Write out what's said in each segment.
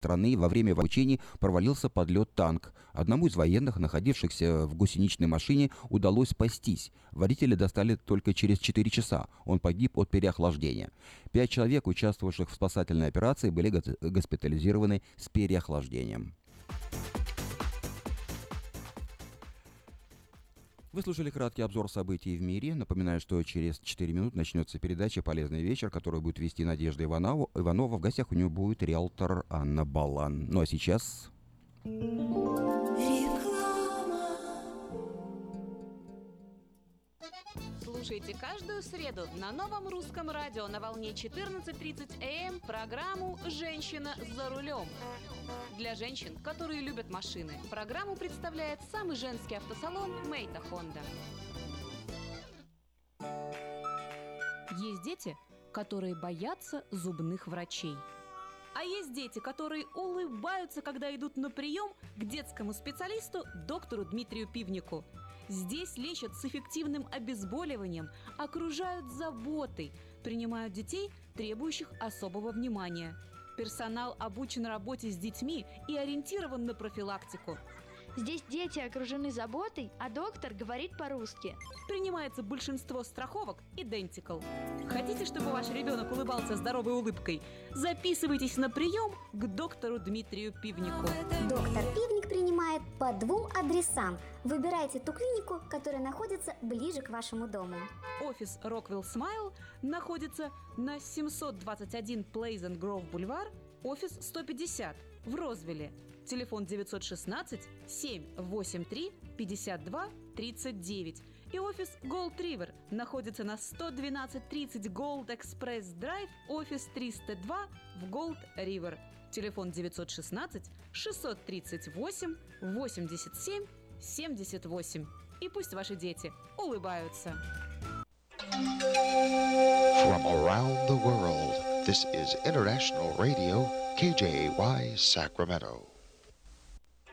страны во время учений провалился под лед танк. Одному из военных, находившихся в гусеничной машине, удалось спастись. Водителя достали только через 4 часа. Он погиб от переохлаждения. Пять человек, участвовавших в спасательной операции, были госпитализированы с переохлаждением. Вы слушали краткий обзор событий в мире. Напоминаю, что через 4 минут начнется передача «Полезный вечер», которую будет вести Надежда Иванова. Иванова. В гостях у нее будет риэлтор Анна Балан. Ну а сейчас... Слушайте каждую среду на новом русском радио на волне 14.30 АМ программу «Женщина за рулем». Для женщин, которые любят машины, программу представляет самый женский автосалон «Мейта Хонда». Есть дети, которые боятся зубных врачей. А есть дети, которые улыбаются, когда идут на прием к детскому специалисту доктору Дмитрию Пивнику – Здесь лечат с эффективным обезболиванием, окружают заботой, принимают детей, требующих особого внимания. Персонал обучен работе с детьми и ориентирован на профилактику – Здесь дети окружены заботой, а доктор говорит по-русски. Принимается большинство страховок Identical. Хотите, чтобы ваш ребенок улыбался здоровой улыбкой? Записывайтесь на прием к доктору Дмитрию Пивнику. Доктор Пивник принимает по двум адресам. Выбирайте ту клинику, которая находится ближе к вашему дому. Офис Rockwell Smile находится на 721 Pleasant Grove Boulevard, офис 150 в Розвилле – телефон 916 783 52 39 и офис Gold River находится на 11230 Gold Express Drive, офис 302 в Gold River. Телефон 916 638 87 78. И пусть ваши дети улыбаются. From around the world, this is International Radio, KJY Sacramento.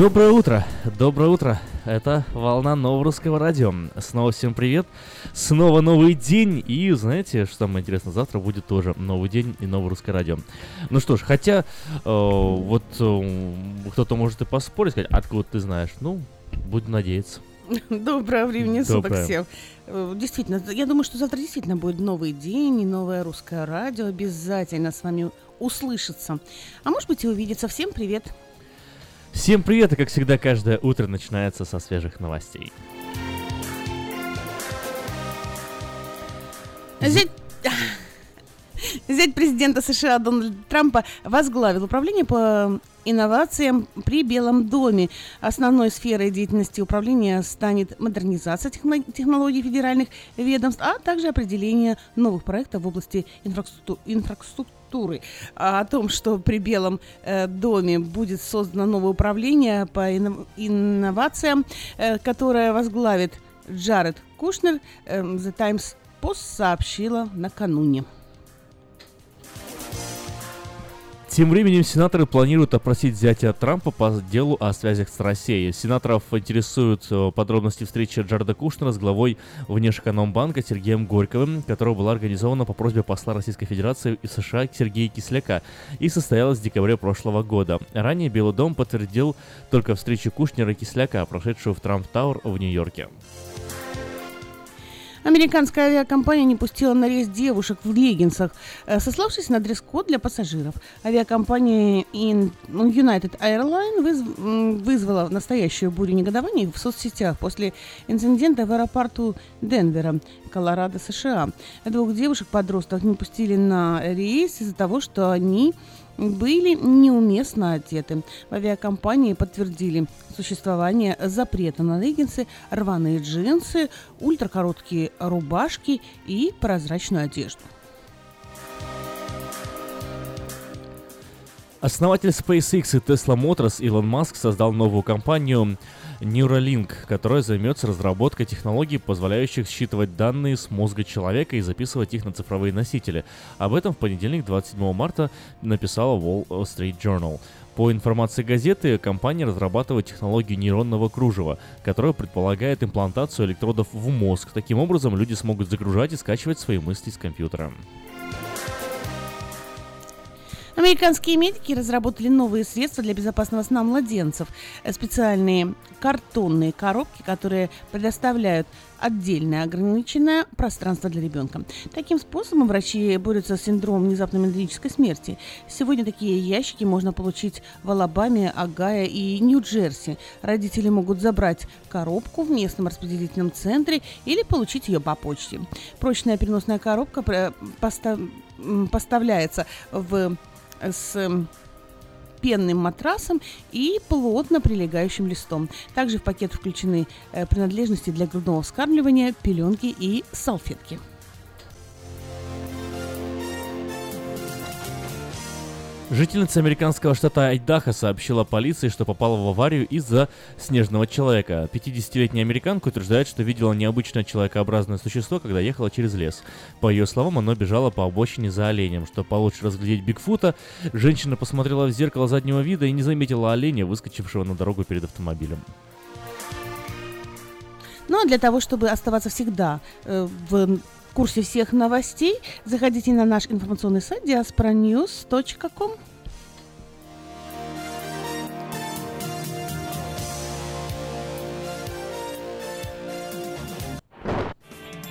Доброе утро, доброе утро. Это волна нового русского радио. Снова всем привет. Снова новый день. И знаете, что самое интересное, завтра будет тоже новый день и новое русское радио. Ну что ж, хотя э, вот э, кто-то может и поспорить, сказать, откуда ты знаешь. Ну, будем надеяться. Доброго времени суток Доброе. всем. Э, Действительно, я думаю, что завтра действительно будет новый день и новое русское радио обязательно с вами услышится. А может быть и увидится. Всем привет. Всем привет, и как всегда, каждое утро начинается со свежих новостей. Зять... Зять президента США Дональда Трампа возглавил управление по инновациям при Белом доме. Основной сферой деятельности управления станет модернизация техно- технологий федеральных ведомств, а также определение новых проектов в области инфраструкту- инфраструктуры. А о том, что при Белом э, доме будет создано новое управление по инно- инновациям, э, которое возглавит Джаред Кушнер, э, The Times Post сообщила накануне. Тем временем сенаторы планируют опросить зятя Трампа по делу о связях с Россией. Сенаторов интересуют э, подробности встречи Джареда Кушнера с главой Внешэкономбанка Сергеем Горьковым, которая была организована по просьбе посла Российской Федерации и США Сергея Кисляка и состоялась в декабре прошлого года. Ранее Белый дом подтвердил только встречу Кушнера и Кисляка, прошедшую в Трамп Тауэр в Нью-Йорке. Американская авиакомпания не пустила на рейс девушек в леггинсах, э, сославшись на дресс-код для пассажиров. Авиакомпания ну, United Airlines вызвала настоящую бурю негодований в соцсетях после инцидента в аэропорту Денвера, Колорадо, США. Двух девушек-подростков не пустили на рейс из-за того, что они были неуместно одеты. В авиакомпании подтвердили существование запрета на леггинсы, рваные джинсы, ультракороткие рубашки и прозрачную одежду. Основатель SpaceX и Tesla Motors Илон Маск создал новую компанию Neuralink, которая займется разработкой технологий, позволяющих считывать данные с мозга человека и записывать их на цифровые носители. Об этом в понедельник, 27 марта, написала Wall Street Journal. По информации газеты, компания разрабатывает технологию нейронного кружева, которая предполагает имплантацию электродов в мозг. Таким образом, люди смогут загружать и скачивать свои мысли с компьютера. Американские медики разработали новые средства для безопасного сна младенцев. Специальные картонные коробки, которые предоставляют отдельное ограниченное пространство для ребенка. Таким способом врачи борются с синдромом внезапной металлической смерти. Сегодня такие ящики можно получить в Алабаме, Огайо и Нью-Джерси. Родители могут забрать коробку в местном распределительном центре или получить ее по почте. Прочная переносная коробка поставляется в с пенным матрасом и плотно прилегающим листом. Также в пакет включены э, принадлежности для грудного вскармливания, пеленки и салфетки. Жительница американского штата Айдахо сообщила полиции, что попала в аварию из-за снежного человека. 50-летняя американка утверждает, что видела необычное человекообразное существо, когда ехала через лес. По ее словам, оно бежало по обочине за оленем. Чтобы получше разглядеть Бигфута, женщина посмотрела в зеркало заднего вида и не заметила оленя, выскочившего на дорогу перед автомобилем. Ну а для того, чтобы оставаться всегда э, в курсе всех новостей, заходите на наш информационный сайт diasporanews.com.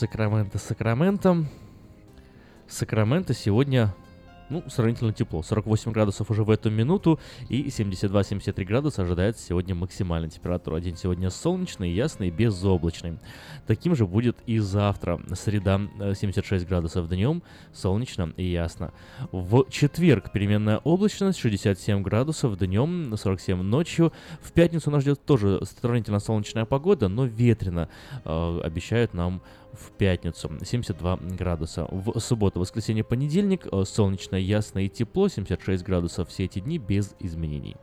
Сакраменто, Сакраменто. Сакраменто сегодня ну, сравнительно тепло. 48 градусов уже в эту минуту и 72-73 градуса ожидается сегодня максимальная температура. День сегодня солнечный, ясный, безоблачный. Таким же будет и завтра. Среда 76 градусов днем, солнечно и ясно. В четверг переменная облачность, 67 градусов днем, 47 ночью. В пятницу нас ждет тоже сравнительно солнечная погода, но ветрено. Э, обещают нам в пятницу 72 градуса. В субботу, воскресенье, понедельник э, солнечно, ясно и тепло, 76 градусов все эти дни без изменений.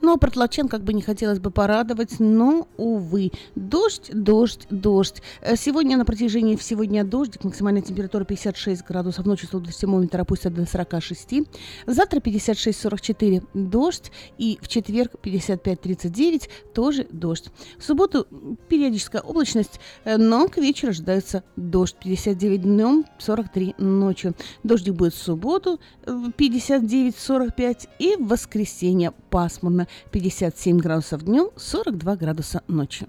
Но Протлачен как бы не хотелось бы порадовать, но, увы, дождь, дождь, дождь. Э, сегодня на протяжении всего дня дождик, максимальная температура 56 градусов, ночью термометра опустят до 46. Завтра 56-44 дождь, и в четверг 55-39 тоже дождь. В субботу периодическая облачность, э, но к вечеру ожидается дождь. 59 днем, 43 ночью. Дождик будет в субботу 59-45 э, и в воскресенье пасмурно. 57 градусов днем, 42 градуса ночью.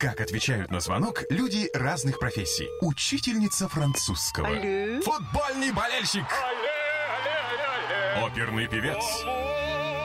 Как отвечают на звонок люди разных профессий. Учительница французского. Алле. Футбольный болельщик. Алле, алле, Оперный певец.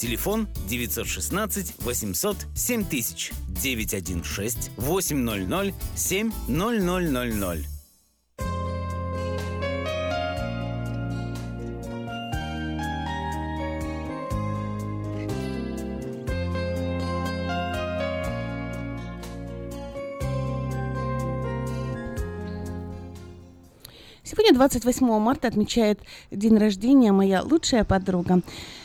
Телефон 916 800 7000 916 800 7000. Сегодня, 28 марта, отмечает день рождения моя лучшая подруга.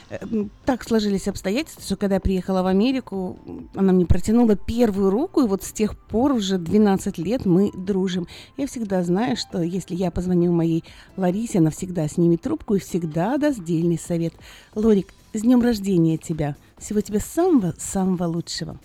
Э, Так сложились обстоятельства, что когда я приехала в Америку, она мне протянула первую руку, и вот с тех пор уже 12 лет мы дружим. Я всегда знаю, что если я позвоню моей Ларисе, она всегда снимет трубку и всегда даст дельный совет. Лорик, с днем рождения тебя! Всего тебе самого-самого лучшего!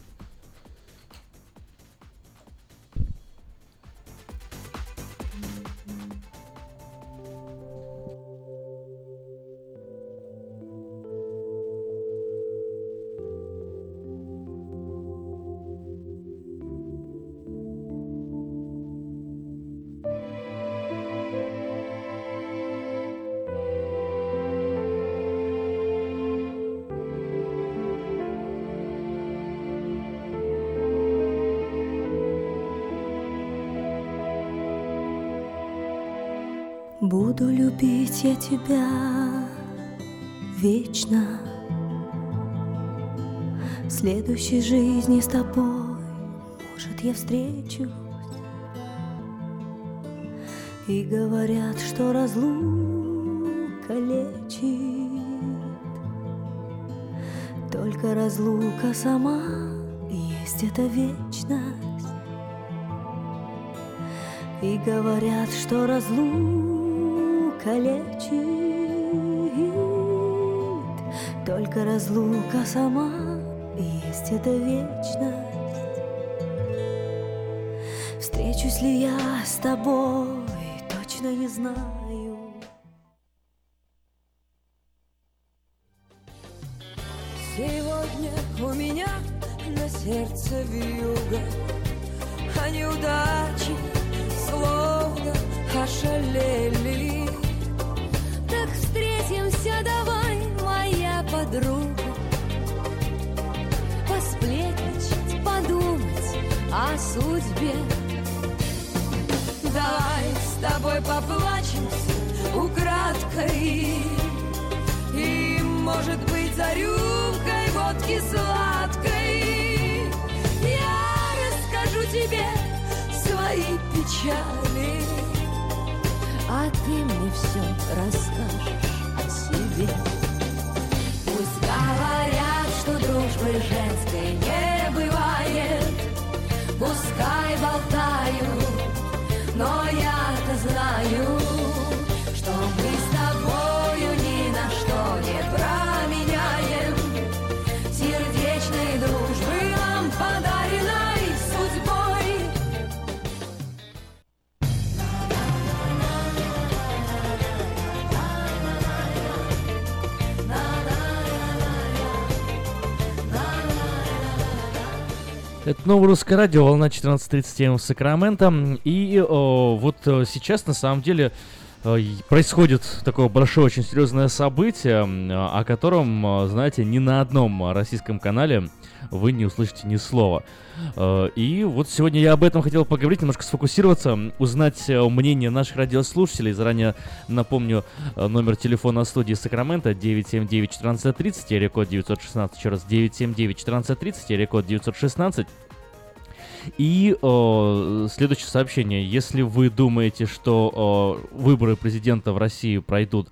Тебя вечно. В следующей жизни с тобой Может, я встречусь. И говорят, что разлука лечит. Только разлука сама Есть эта вечность. И говорят, что разлука лечит Только разлука сама Есть эта вечность. Встречусь ли я с тобой Точно не знаю Новое русское радио, волна 14.37 в Сакраменто. И о, вот э, сейчас на самом деле э, происходит такое большое, очень серьезное событие, м, о котором, э, знаете, ни на одном российском канале вы не услышите ни слова. Э, И вот сегодня я об этом хотел поговорить, немножко сфокусироваться, узнать э, мнение наших радиослушателей. Заранее напомню э, номер телефона студии Сакрамента 979-1430, рекорд 916, еще раз 979-1430, рекорд 916. И э, следующее сообщение. Если вы думаете, что э, выборы президента в России пройдут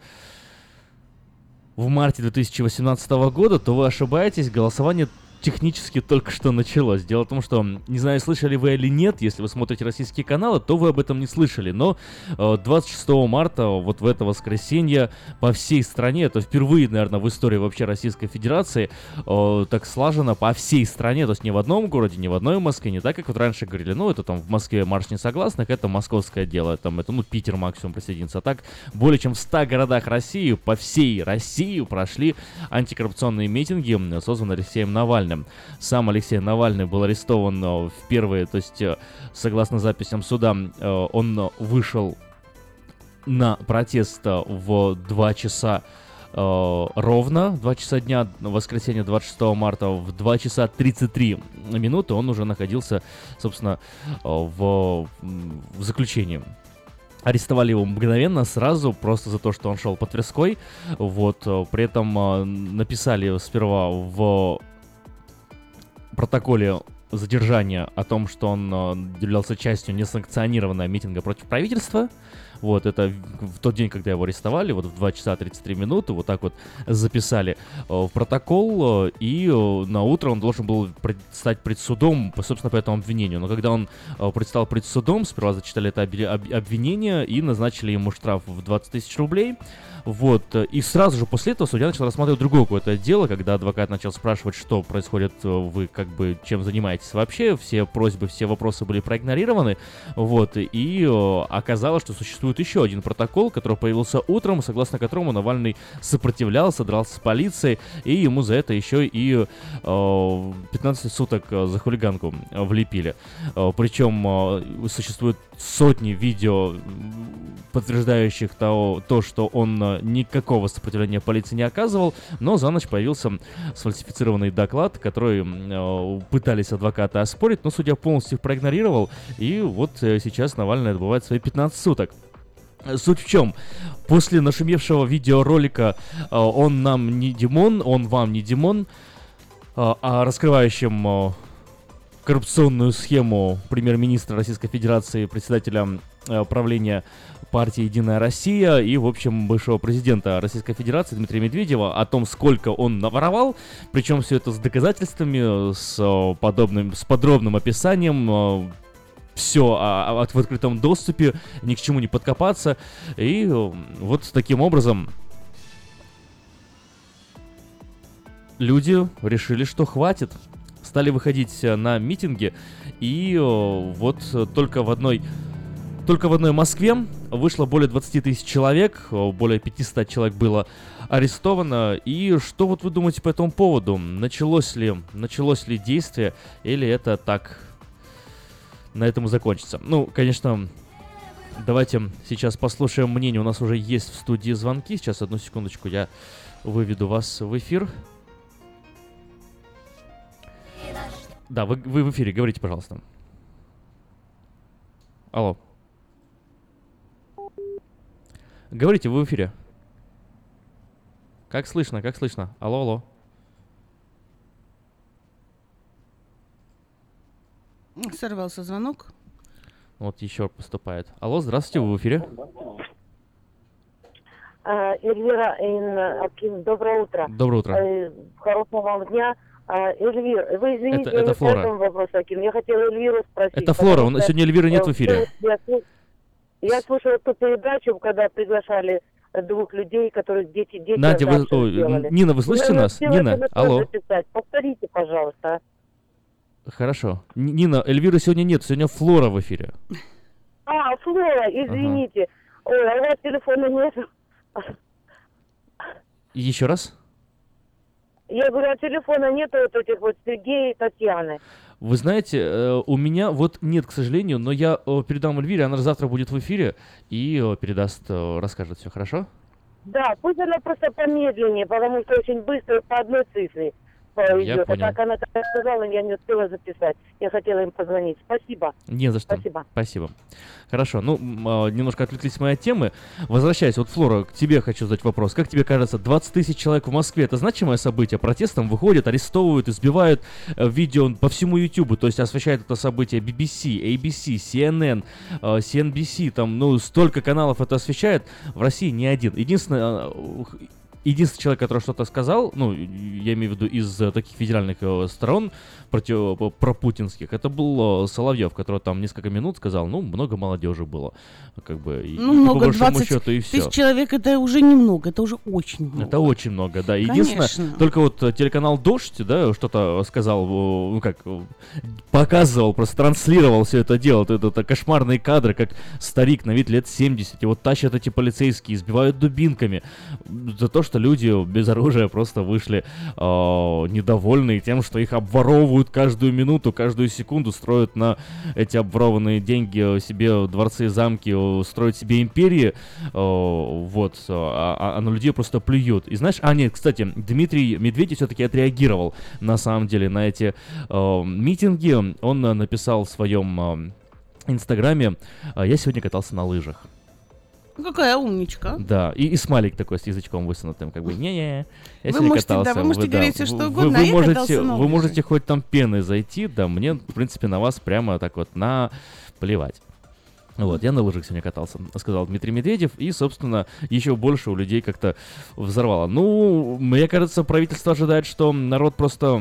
в марте 2018 года, то вы ошибаетесь. Голосование технически только что началось. Дело в том, что, не знаю, слышали вы или нет, если вы смотрите российские каналы, то вы об этом не слышали. Но э, 26 марта, вот в это воскресенье, по всей стране, это впервые, наверное, в истории вообще Российской Федерации, э, так слажено по всей стране, то есть не в одном городе, не в одной Москве, не так, как вот раньше говорили, ну, это там в Москве марш несогласных, это московское дело, там это, ну, Питер максимум присоединится. А так, более чем в 100 городах России, по всей России прошли антикоррупционные митинги, созванные Алексеем Навальным. Сам Алексей Навальный был арестован э, в первые, то есть, э, согласно записям суда, э, он вышел на протест в 2 часа ровно, 2 часа дня, воскресенье 26 марта, в 2 часа 33 минуты он уже находился, собственно, в, в заключении. Арестовали его мгновенно, сразу, просто за то, что он шел по Тверской. Вот, при этом написали сперва в протоколе задержания о том, что он э, являлся частью несанкционированного митинга против правительства. Вот, это в- тот день, когда его арестовали, вот в 2 часа 33 минуты, вот так вот записали э, в протокол, э, и на утро он должен был предстать пред судом, собственно, по этому обвинению. Но когда он предстал пред судом, сперва зачитали это обвинение и назначили ему штраф в 20 тысяч рублей. Вот, э, и сразу же после этого судья начал рассматривать другое какое-то дело, когда адвокат начал спрашивать, что происходит, э, вы как бы чем занимаетесь вообще, все просьбы, все вопросы были проигнорированы, вот, и э, оказалось, что существует еще один протокол, который появился утром, согласно которому Навальный сопротивлялся, дрался с полицией, и ему за это еще и э, 15 суток за хулиганку влепили. Причем существует сотни видео, подтверждающих того, то, что он э, никакого сопротивления полиции не оказывал, но за ночь появился сфальсифицированный доклад, который э, пытались адвокаты оспорить, но судья полностью их проигнорировал, и вот э, сейчас Навальный отбывает свои 15 суток. Суть в чем? После нашумевшего видеоролика «Он нам не Димон», «Он вам не Димон», э, а раскрывающим коррупционную схему премьер-министра Российской Федерации, председателя э, правления партии «Единая Россия» и, в общем, бывшего президента Российской Федерации Дмитрия Медведева о том, сколько он наворовал, причем все это с доказательствами, с, э, подобным, с подробным описанием, все в открытом доступе, ни к чему не подкопаться. И э, вот таким образом люди решили, что хватит. Стали выходить э, на митинги, и э, вот э, только в одной только в одной Москве вышло более 20 тысяч человек, более 500 человек было арестовано. И что вот вы думаете по этому поводу? Началось ли, началось ли действие, или это так на этом и закончится? Ну, конечно, давайте сейчас послушаем мнение. У нас уже есть в студии звонки. Сейчас, одну секундочку, я выведу вас в эфир. Да, вы, вы в эфире, говорите, пожалуйста. Алло. Говорите, вы в эфире. Как слышно, как слышно? Алло, алло. Сорвался звонок. Вот еще поступает. Алло, здравствуйте, вы в эфире. А, Эльвира, Ин- Аким, доброе утро. Доброе утро. Э, Хорошего вам дня. А, Эльвир, вы извините, Это- это Флора. по этому вопросу, Аким. Я хотела Эльвиру спросить. Это Флора, у нас сегодня Эльвиры нет в э, эфире. Я, я слушала ту передачу, когда приглашали двух людей, которых дети, дети Надя, вы- сделали. Нина, вы слышите Я нас? Нина, алло. записать. Повторите, пожалуйста. Хорошо. Нина, Эльвиры сегодня нет, сегодня Флора в эфире. А, Флора, извините. Ой, а у вас телефона нет? Еще раз. Я говорю, а телефона нет вот этих вот Сергея и Татьяны. Вы знаете, э, у меня вот нет, к сожалению, но я э, передам Эльвире, она завтра будет в эфире и э, передаст, расскажет все, хорошо? Да, пусть она просто помедленнее, потому что очень быстро по одной цифре идет. А понял. так она так сказала, я не успела записать. Я хотела им позвонить. Спасибо. Не за что. Спасибо. Спасибо. Хорошо, ну, а, немножко отвлеклись от моей темы. Возвращаясь, вот, Флора, к тебе хочу задать вопрос. Как тебе кажется, 20 тысяч человек в Москве — это значимое событие? Протестом выходят, арестовывают, избивают э, видео по всему YouTube, то есть освещает это событие BBC, ABC, CNN, э, CNBC, там, ну, столько каналов это освещает. В России ни один. Единственное, э, единственный человек, который что-то сказал, ну, я имею в виду из э, таких федеральных э, сторон против, э, пропутинских, это был Соловьев, который там несколько минут сказал, ну, много молодежи было, как бы, и, Ну, много, по большому 20 счету и все. тысяч человек это уже немного, это уже очень много. Это очень много, да. Единственное, Конечно. только вот телеканал Дождь, да, что-то сказал, ну как, показывал, просто транслировал все это дело. Это, это кошмарные кадры, как старик на вид лет 70, его тащат эти полицейские, избивают дубинками. За то, что люди без оружия просто вышли э, недовольные тем, что их обворовывают каждую минуту, каждую секунду, строят на эти обворованные деньги себе дворцы и замки, строят себе империи, э, вот, э, а, а на людей просто плюют. И знаешь, а нет, кстати, Дмитрий Медведев все-таки отреагировал на самом деле на эти э, митинги. Он написал в своем э, инстаграме, я сегодня катался на лыжах. Какая умничка. Да, и, и смайлик такой с язычком высунутым, как бы, не-не, я Вы можете, да, катался. вы можете говорить всё, что угодно, а я можете, вы можете хоть там пены зайти, да, мне, в принципе, на вас прямо так вот на плевать. Вот, я на лыжах сегодня катался, сказал Дмитрий Медведев, и, собственно, еще больше у людей как-то взорвало. Ну, мне кажется, правительство ожидает, что народ просто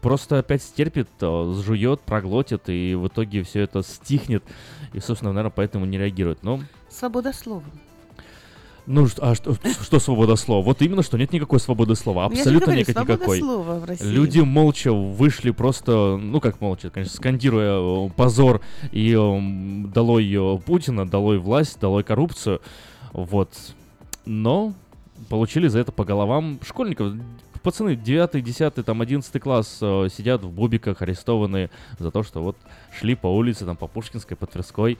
просто опять стерпит, э, сжует, проглотит, и в итоге все это стихнет, и, собственно, наверное, поэтому не реагирует. Но Свобода слова. ну, а что, что свобода слова? Вот именно, что нет никакой свободы слова. Ну, я же Абсолютно говорю, никакой. слова в России. Люди молча вышли просто, ну как молча, конечно, скандируя э, позор и эм, долой э, Путина, долой власть, долой коррупцию. Вот. Но получили за это по головам школьников. Пацаны 9, 10, там 11 класс э, сидят в бубиках, арестованные за то, что вот шли по улице, там по Пушкинской, по Тверской.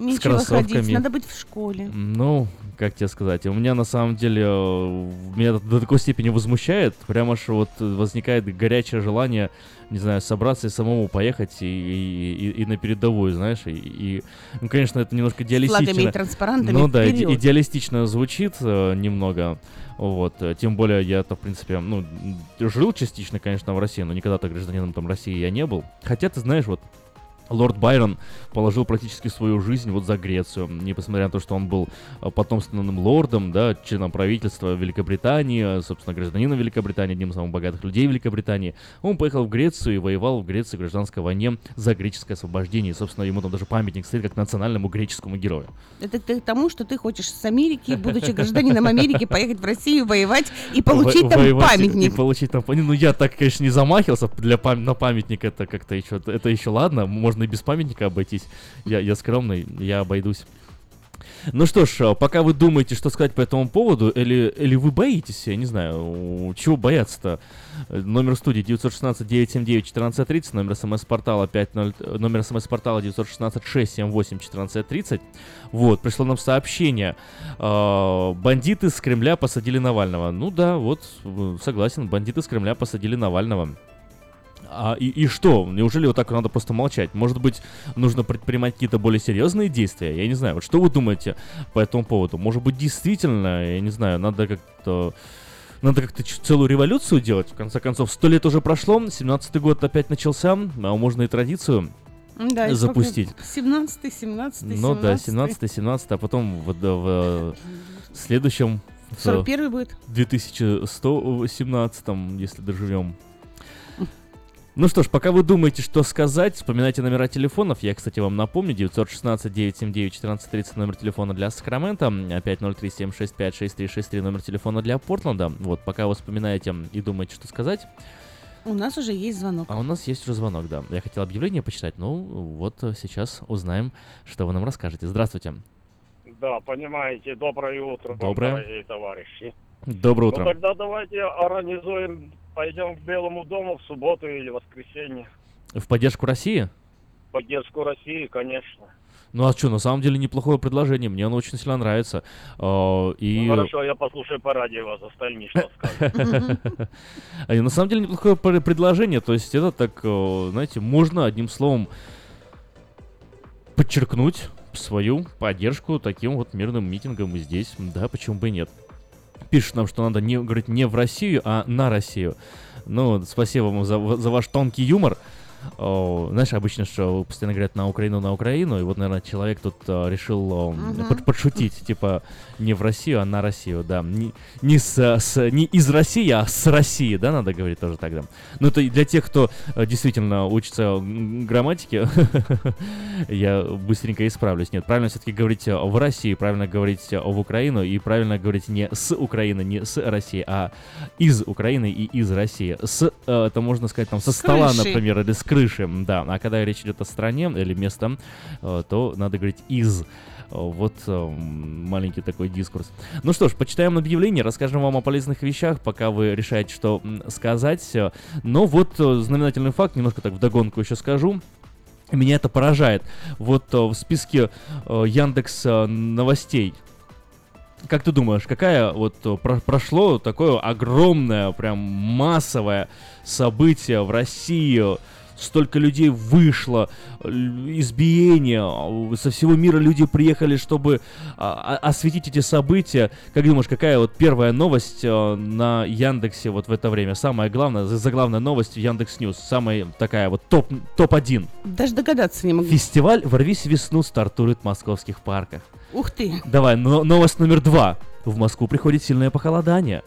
С Нечего ходить, кроссовками. надо быть в школе. Ну, как тебе сказать, у меня на самом деле, э, меня до такой степени возмущает, прямо аж вот возникает горячее желание, не знаю, собраться и самому поехать и, и, и- и на передовую, знаешь, и, и, ну, конечно, это немножко идеалистично. флагами и транспарантами Ну да, иде- идеалистично звучит э, немного, вот, э, тем более я-то, в принципе, ну, жил частично, конечно, в России, но никогда-то гражданином там России я не был, хотя, ты знаешь, вот, Лорд Байрон положил практически свою жизнь вот за Грецию. Несмотря на то, что он был э, потомственным лордом, да, членом правительства Великобритании, э, собственно, гражданином Великобритании, одним из самых богатых людей Великобритании, он поехал в Грецию и воевал в Греции в гражданской войне за греческое освобождение. И, собственно, ему там даже памятник стоит как национальному греческому герою. Это ты к тому, что ты хочешь с Америки, будучи гражданином Америки, поехать в Россию воевать и получить Во- там воевать и- памятник. И получить там памятник. Ну, я так, конечно, не замахивался. Для пам- на памятник это как-то еще... Это еще ладно, можно и без памятника обойтись. Я, я скромный, я обойдусь. Ну что ж, а, пока вы думаете, что сказать по этому поводу, или, или вы боитесь, я не знаю, чего бояться-то? Номер студии 916-979-1430, номер смс-портала 50, э, номер смс-портала 916-678-1430. Вот, пришло нам сообщение. А, Бандиты с Кремля посадили Навального. Ну да, вот, согласен, бандиты с Кремля посадили Навального. А и, и что? Неужели вот так надо просто молчать? Может быть, нужно предпринимать какие-то более серьезные действия? Я не знаю. Вот что вы думаете по этому поводу? Может быть, действительно, я не знаю, надо как-то... Надо как-то целую революцию делать. В конце концов, сто лет уже прошло, 17-й год опять начался, а можно и традицию Да, запустить. сколько? 17 17 Ну да, 17 17 а потом в, да, в следующем... в 41 будет. 2117, если доживем. Ну что ж, пока вы думаете, что сказать, вспоминайте номера телефонов. Я, кстати, вам напомню, 916-979-1430 номер телефона для Сакрамента, 503-765-6363 номер телефона для Портленда. Вот, пока вы вспоминаете и думаете, что сказать. У нас уже есть звонок. А у нас есть уже звонок, да. Я хотел объявление почитать, ну вот сейчас узнаем, что вы нам расскажете. Здравствуйте. Да, понимаете, доброе утро, Доброе. дорогие товарищи. Доброе утро. Ну тогда давайте организуем, пойдем к Белому дому в субботу или воскресенье. В поддержку России? В Поддержку России, конечно. Ну а что, на самом деле неплохое предложение, мне оно очень сильно нравится. Э, И... Ну, хорошо, я послушаю по радио вас, остальные что скажут. А, На самом деле неплохое пр- предложение, то есть это так, э, знаете, можно одним словом подчеркнуть свою поддержку таким вот мирным митингом и здесь, да, почему бы и нет. Пишут нам, что надо не говорить не в Россию, а на Россию. Ну, спасибо вам за, за ваш тонкий юмор. О, знаешь, обычно, что постоянно говорят на Украину, на Украину, и вот, наверное, человек тут э, решил о, Мгм. под- подшутить, типа, не в Россию, а на Россию, да. Не, не, с, с- не из России, а с России, да, надо говорить тоже тогда. Ну, это для тех, кто э, действительно учится грамматике, я быстренько исправлюсь. Нет, правильно все-таки говорить э, в России, правильно говорить в Украину, и правильно говорить не с Украины, не с России, а из Украины и из России. С, это можно сказать, там, со стола, например, или с крыши, да. А когда речь идет о стране или местом, э, то надо говорить из. Э, Вот э, маленький такой дискурс. Ну что ж, почитаем объявление, расскажем вам о полезных вещах, пока вы решаете, что сказать. Но вот знаменательный факт, немножко так вдогонку еще скажу. Меня это поражает. Вот в списке Яндекс новостей как ты думаешь, какая вот про- прошло такое огромное, прям массовое событие в России? Столько людей вышло, избиение, со всего мира люди приехали, чтобы а, а- осветить эти события. Как думаешь, какая вот первая новость э, на Яндексе вот в это время? Самая главная, за- заглавная новость Яндекс News, самая такая вот топ, топ-1. Даже догадаться не могу. Фестиваль «Ворвись весну» стартует в московских парках. Ух ты. Давай, но- новость номер два. В Москву приходит сильное похолодание.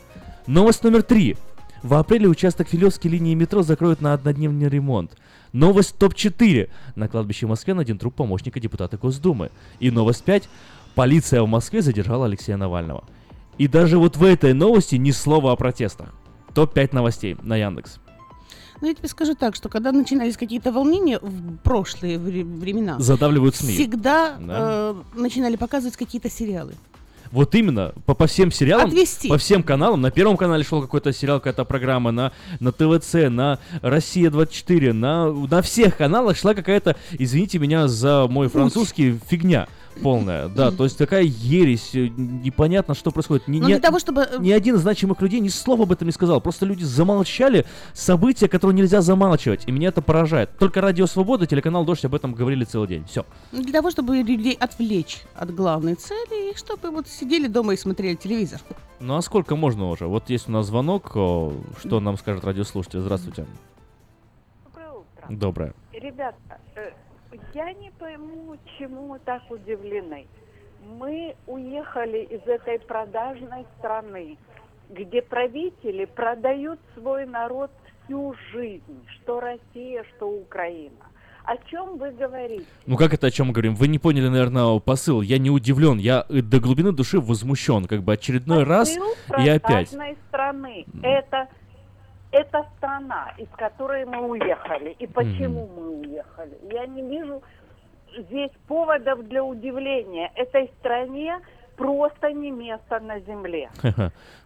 Новость номер три. В апреле участок Филевской линии метро закроют на однодневный ремонт. Новость топ-4. На кладбище в Москве найден труп помощника депутата Госдумы. И новость 5. Полиция в Москве задержала Алексея Навального. И даже вот в этой новости ни слова о протестах. Топ-5 новостей на Яндекс. Ну, я тебе скажу так, что когда начинались какие-то волнения в прошлые вре- времена, Задавливают СМИ. всегда Да. э, начинали показывать какие-то сериалы. Вот именно, по, по всем сериалам, Отвести. по всем каналам. На Первом канале шел какой-то сериал, какая-то программа, на, на ТВЦ, на Россия-24, на, на всех каналах шла какая-то, извините меня за мой французский, фигня полная. Да, то есть такая ересь, э, непонятно, что происходит. Ни, Но ни- для того, чтобы... э, ни один из значимых людей ни слова об этом не сказал. Просто люди замолчали события, которые нельзя замалчивать. И меня это поражает. Только Радио Свобода, телеканал Дождь об этом говорили целый день. Все. Для того, чтобы людей отвлечь от главной цели, и чтобы вот сидели дома и смотрели телевизор. Ну а сколько можно уже? Вот есть у нас звонок. Что нам скажет радиослушатель? Здравствуйте. Доброе. Ребята, э, я не пойму, чему мы так удивлены. Мы уехали из этой продажной страны, где правители продают свой народ всю жизнь, что Россия, что Украина. О чем вы говорите? Ну как это о чем мы говорим? Вы не поняли, наверное, посыл. Я не удивлен, я до глубины души возмущен. Как бы очередной раз Посыл и опять. страны. Это, это страна, из которой мы уехали. И почему мы уехали? Я не вижу здесь поводов для удивления. Этой стране просто не место на земле.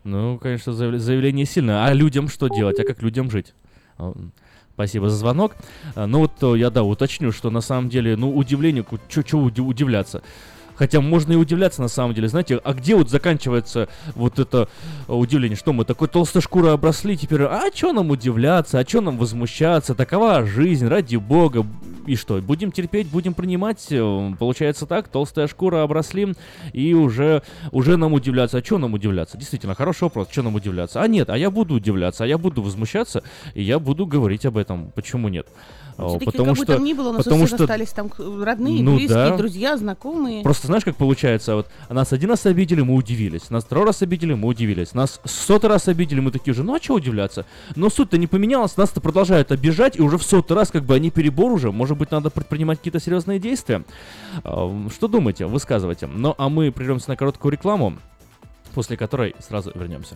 Ну, конечно, заяв- заявление сильное. А людям что делать? А как людям жить? А, Спасибо за звонок. А, Ну вот э, я, да, уточню, что на самом деле, ну, удивление, что удивляться. Хотя можно и удивляться на самом деле, знаете, а где вот заканчивается вот это э, удивление, что мы такой толстой шкурой обросли, теперь, а что нам удивляться, а что нам возмущаться, такова жизнь, ради бога, и что, будем терпеть, будем принимать, Э, получается так, толстая шкура обросли, и уже, уже нам удивляться, а что нам удивляться, действительно, хороший вопрос, что нам удивляться, а нет, а я буду удивляться, а я буду возмущаться, и я буду говорить об этом, почему нет? А, Все-таки Потому как бы что, там ни было, у потому что остались там родные, Ну близкие, да. друзья, знакомые. Просто знаешь, как получается, вот нас один раз обидели, мы удивились, нас второй раз обидели, мы удивились, нас сотый раз обидели, мы такие же, ну а что удивляться? Но суть-то не поменялась, нас-то продолжают обижать, и уже в сотый раз как бы они перебор уже, может быть, надо предпринимать какие-то серьезные действия. Что думаете? Высказывайте. Ну а мы прервемся на короткую рекламу, после которой сразу вернемся.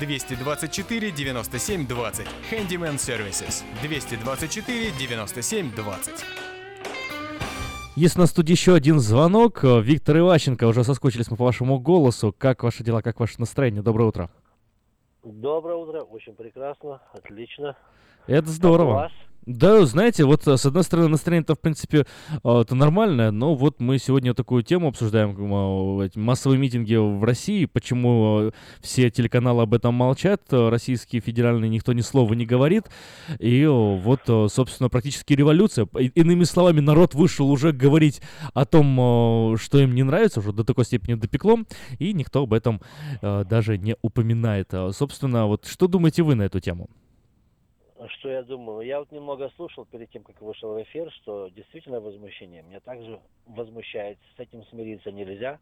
224 97 20. Handyman Services. 224 97 20. Есть у нас тут еще один звонок. Э, Виктор Иващенко, уже соскучились мы по вашему голосу. Как ваши дела, как ваше настроение? Доброе утро. Доброе утро, очень прекрасно, отлично. Это Как у здорово. вас? Да, знаете, вот э, с одной стороны настроение-то, в принципе, э, это нормальное, но вот мы сегодня такую тему обсуждаем, э, массовые митинги в России, почему все телеканалы об этом молчат, российские федеральные никто ни слова не говорит, и вот, собственно, практически революция. Иными словами, народ вышел уже говорить о том, что им не нравится, уже до такой степени допекло, и никто об этом даже не упоминает. Собственно, вот что думаете вы на эту тему? Что я думаю? Я вот немного слушал перед тем, как вышел в эфир, что действительно возмущение. Меня также возмущает. С этим смириться нельзя.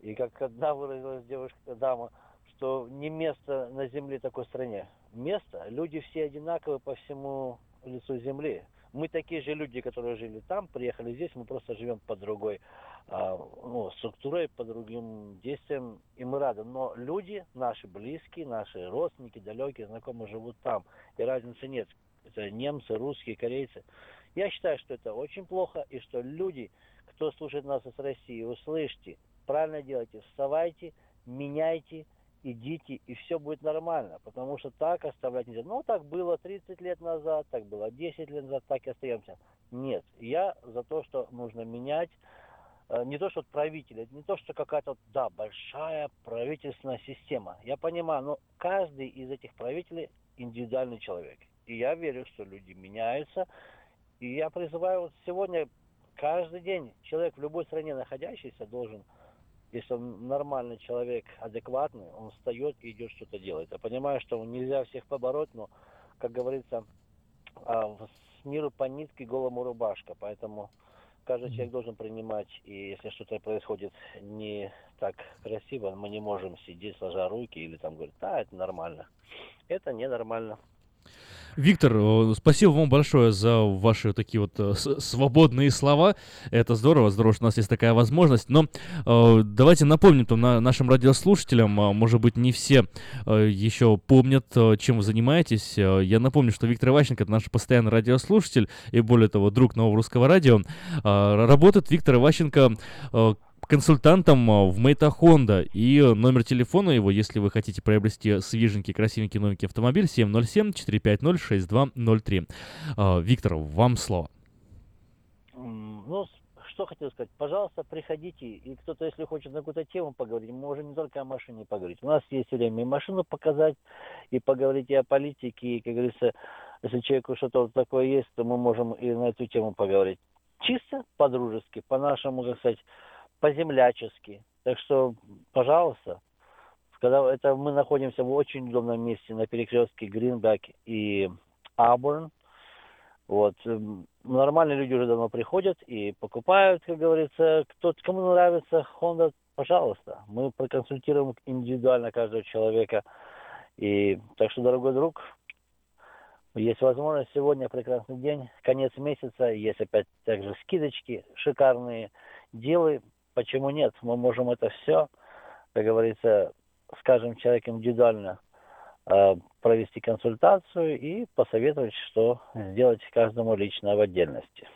И как одна выразилась девушка, дама, что не место на земле такой стране. Место, люди все одинаковые по всему лицу земли. Мы такие же люди, которые жили там, приехали здесь, мы просто живем по другой ну, структурой, по другим действиям, и мы рады. Но люди, наши близкие, наши родственники, далекие, знакомые живут там, и разницы нет. Это немцы, русские, корейцы. Я считаю, что это очень плохо, и что люди, кто слушает нас из России, услышьте, правильно делайте, вставайте, меняйте, идите, и все будет нормально. Потому что так оставлять нельзя. Ну, так было 30 лет назад, так было 10 лет назад, так и остаемся. Нет, я за то, что нужно менять, не то, что вот правители, не то, что какая-то, да, большая правительственная система. Я понимаю, но каждый из этих правителей индивидуальный человек. И я верю, что люди меняются. И я призываю вот сегодня каждый день человек в любой стране находящийся должен, если он нормальный человек, адекватный, он встает и идет что-то делать. Я понимаю, что нельзя всех побороть, но, как говорится, а, с миру по нитке голому рубашка. Поэтому каждый человек должен принимать, и если что-то происходит не так красиво, мы не можем сидеть сложа руки или там говорить, да, это нормально. Это ненормально. Виктор, э, спасибо вам большое за ваши такие вот э, свободные слова. Это здорово, здорово, что у нас есть такая возможность. Но э, давайте напомним там, на, нашим радиослушателям, э, может быть, не все э, еще помнят, э, чем вы занимаетесь. Я напомню, что Виктор Иващенко — это наш постоянный радиослушатель и, более того, друг Нового Русского Радио. Э, работает Виктор Иващенко консультантом э, в Мейта Honda. И э, номер телефона его, если вы хотите приобрести свеженький, красивенький, новенький автомобиль, 707-450-6203. Э, Виктор, вам слово. Ну, что хотел сказать. Пожалуйста, приходите, и кто-то, если хочет на какую-то тему поговорить, мы можем не только о машине поговорить. У нас есть время и машину показать, и поговорить и о политике, и, как говорится, если человеку что-то такое есть, то мы можем и на эту тему поговорить. Чисто по-дружески, по-нашему, как сказать, по-землячески. Так что, пожалуйста, когда это мы находимся в очень удобном месте на перекрестке Гринбек и Абурн. Вот. эм, Нормальные люди уже давно приходят и покупают, как говорится. Кто, кому нравится Honda, пожалуйста. Мы проконсультируем индивидуально каждого человека. И так что, дорогой друг, есть возможность сегодня прекрасный день, конец месяца, есть опять также скидочки шикарные. Делай, почему нет? Мы можем это все, как говорится, скажем человек индивидуально э, провести консультацию и посоветовать, что сделать каждому лично в отдельности.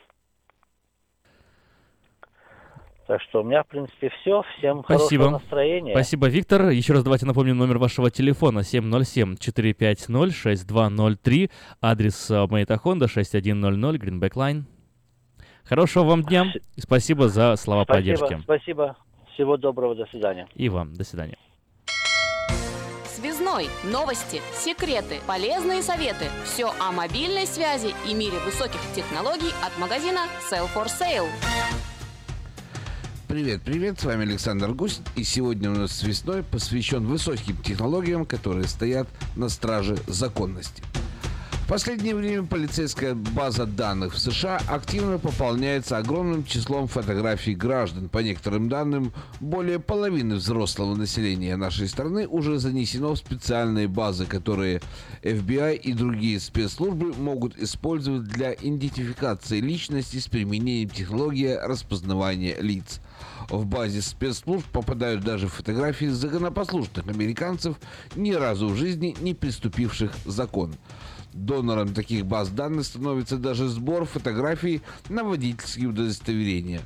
Так что у меня, в принципе, все. Всем Спасибо. хорошего настроения. Спасибо, Виктор. Еще раз давайте напомним номер вашего телефона 707-450-6203. Адрес э, Мэйта Хонда 6100 Greenback Line. Хорошего вам дня. И спасибо за слова спасибо, поддержки. Спасибо. Всего доброго. До свидания. И вам. До свидания. Связной. Новости, секреты, полезные советы. Все о мобильной связи и мире высоких технологий от магазина Sell for Sale. Привет, привет, с вами Александр Гусь, и сегодня у нас связной посвящен высоким технологиям, которые стоят на страже законности. Последнее время полицейская база данных в США активно пополняется огромным числом фотографий граждан. По некоторым данным, более половины взрослого населения нашей страны уже занесено в специальные базы, которые FBI и другие спецслужбы могут использовать для идентификации личности с применением технологии распознавания лиц. В базе спецслужб попадают даже фотографии законопослушных американцев, ни разу в жизни не приступивших закон. Донором таких баз данных становится даже сбор фотографий на водительские удостоверения.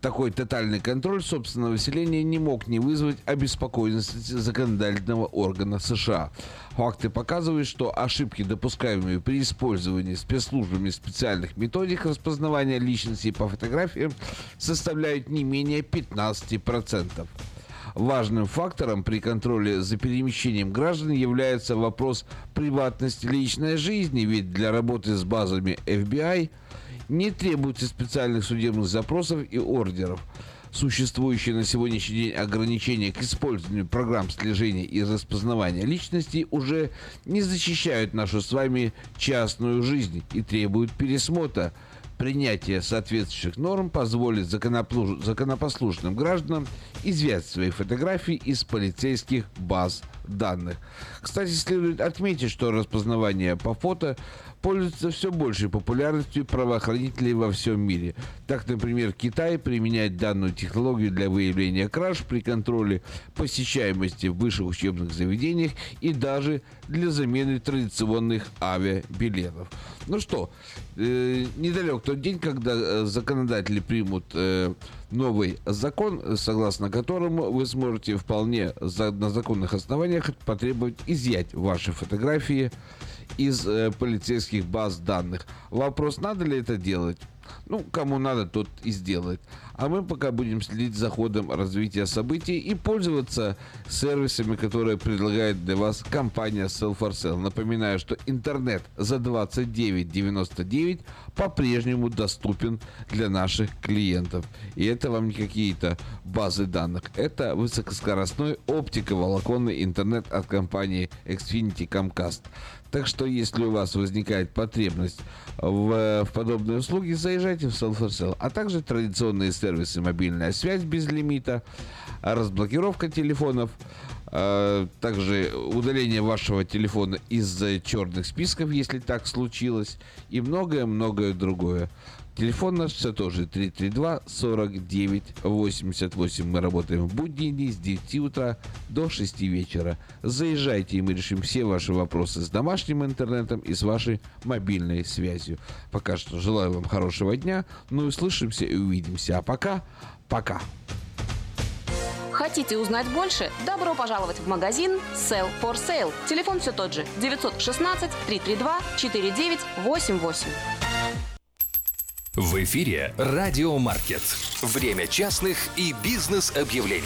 Такой тотальный контроль собственного населения не мог не вызвать обеспокоенности законодательного органа США. Факты показывают, что ошибки, допускаемые при использовании спецслужбами специальных методик распознавания личности по фотографиям, составляют не менее 15%. Важным фактором при контроле за перемещением граждан является вопрос приватности личной жизни, ведь для работы с базами FBI не требуется специальных судебных запросов и ордеров. Существующие на сегодняшний день ограничения к использованию программ слежения и распознавания личности уже не защищают нашу с вами частную жизнь и требуют пересмотра. Принятие соответствующих норм позволит законопослушным гражданам изъять свои фотографии из полицейских баз данных. Кстати, следует отметить, что распознавание по фото пользуется все большей популярностью правоохранителей во всем мире. Так, например, Китай применяет данную технологию для выявления краж при контроле посещаемости в высших учебных заведениях и даже для замены традиционных авиабилетов. Ну что, э, недалек тот день, когда э, законодатели примут э, новый закон, согласно которому вы сможете вполне за, на законных основаниях потребовать изъять ваши фотографии из э, полицейских баз данных. Вопрос, надо ли это делать? Ну, кому надо, тот и сделает. А мы пока будем следить за ходом развития событий и пользоваться сервисами, которые предлагает для вас компания Sell for Sale. Напоминаю, что интернет за 29.99 по-прежнему доступен для наших клиентов. И это вам не какие-то базы данных. Это высокоскоростной оптиковолоконный интернет от компании Xfinity Comcast. Так что, если у вас возникает потребность в, в подобной услуге, заезжайте в Self А также традиционные сервисы мобильная связь без лимита, разблокировка телефонов, э, также удаление вашего телефона из черных списков, если так случилось, и многое-многое другое. Телефон наш все тоже 332 49 88. Мы работаем в будние дни с 9 утра до 6 вечера. Заезжайте, и мы решим все ваши вопросы с домашним интернетом и с вашей мобильной связью. Пока что желаю вам хорошего дня. Ну и услышимся и увидимся. А пока, пока. Хотите узнать больше? Добро пожаловать в магазин Sell for Sale. Телефон все тот же 916 332 4988. В эфире «Радио Маркет». Время частных и бизнес-объявлений.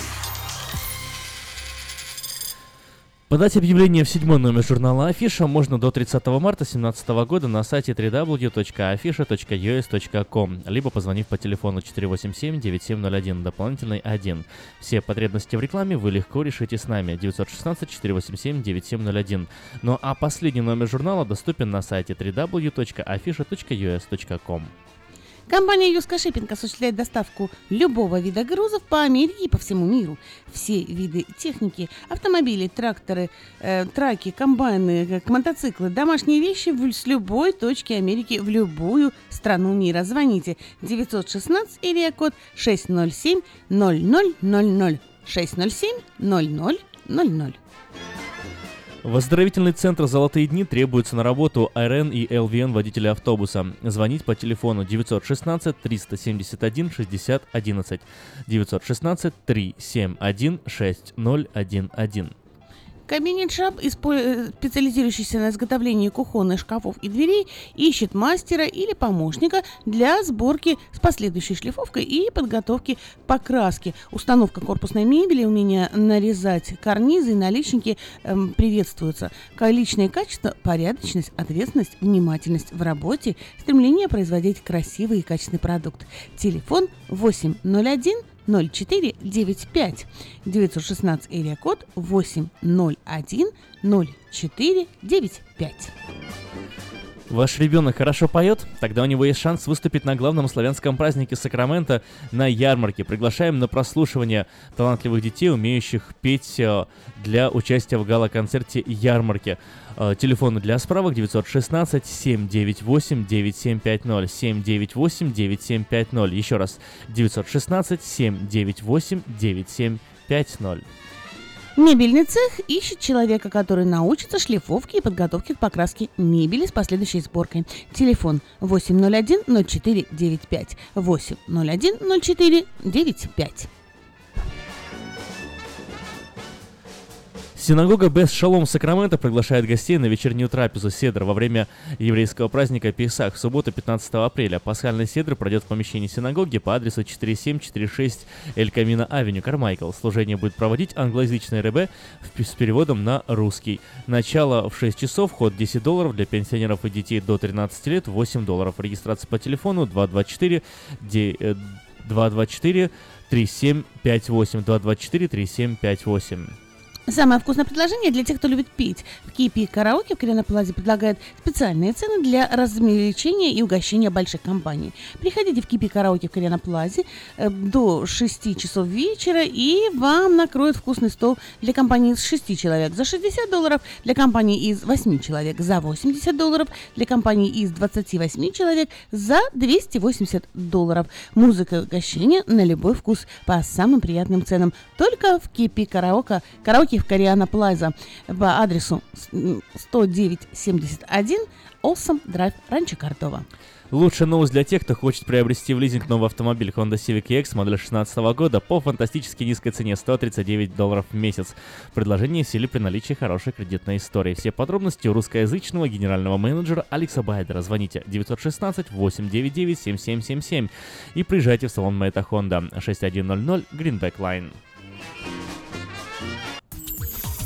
Подать объявление в седьмой номер журнала Афиша можно до 30 марта 2017 года на сайте www.afisha.us.com, либо позвонив по телефону 487-9701, дополнительный 1. Все потребности в рекламе вы легко решите с нами 916-487-9701. Ну а последний номер журнала доступен на сайте www.afisha.us.com. Компания Юска Шиппинг осуществляет доставку любого вида грузов по Америке и по всему миру. Все виды техники, автомобили, тракторы, э, траки, комбайны, э, мотоциклы, домашние вещи в, с любой точки Америки в любую страну мира. Звоните 916 или код 607 0000 607 0000. В оздоровительный центр «Золотые дни» требуется на работу РН и ЛВН водителя автобуса. Звонить по телефону 916 371 60 11 916 371 6011. Кабинет Шап, э, специализирующийся на изготовлении кухонных шкафов и дверей, ищет мастера или помощника для сборки с последующей шлифовкой и подготовки покраски. Установка корпусной мебели, умение нарезать карнизы и наличники эм, приветствуются. Личные качества, порядочность, ответственность, внимательность в работе, стремление производить красивый и качественный продукт. Телефон 801 0495 916 эрия код 801 0495. Ваш ребенок хорошо поет? Тогда у него есть шанс выступить на главном славянском празднике Сакрамента на ярмарке. Приглашаем на прослушивание талантливых детей, умеющих петь э, для участия в гала-концерте ярмарки. Э, Телефоны для справок 916 798 9750 798 9750. Еще раз 916 798 9750. Мебельный цех ищет человека, который научится шлифовке и подготовке к покраске мебели с последующей сборкой. Телефон 801 0495 801 0495. Синагога Бес Шалом Сакраменто приглашает гостей на вечернюю трапезу Седр во время еврейского праздника Песах в субботу 15 апреля. Пасхальный Седр пройдет в помещении синагоги по адресу 4746 Эль Камина Авеню, Кармайкл. Служение будет проводить англоязычный РБ с переводом на русский. Начало в 6 часов, вход 10 долларов, для пенсионеров и детей до 13 лет 8 долларов. Регистрация по телефону 224 де- э, 224 3758 224 3758. Самое вкусное предложение для тех, кто любит пить. В Кипи Караоке в Кориана Плазе предлагает специальные цены для развлечения и угощения больших компаний. Приходите в Кипи Караоке в Кориана Плазе э, до 6 часов вечера, и вам накроют вкусный стол для компании из 6 человек за 60 долларов, для компании из 8 человек за 80 долларов, для компании из 28 человек за 280 долларов. Музыка и угощение на любой вкус по самым приятным ценам. Только в Кипи Караоке, караоке в Кориана Плаза по адресу 10971 Олсом Драйв, Ранчо Кордова. Лучшая новость для тех, кто хочет приобрести в лизинг новый автомобиль Honda Civic EX модели 2016 года по фантастически низкой цене 139 долларов в месяц. Предложение в силе при наличии хорошей кредитной истории. Все подробности у русскоязычного генерального менеджера Алекса Байдера. Звоните 916 899 7777 и приезжайте в салон Мэйта Honda 6100 Greenback Line.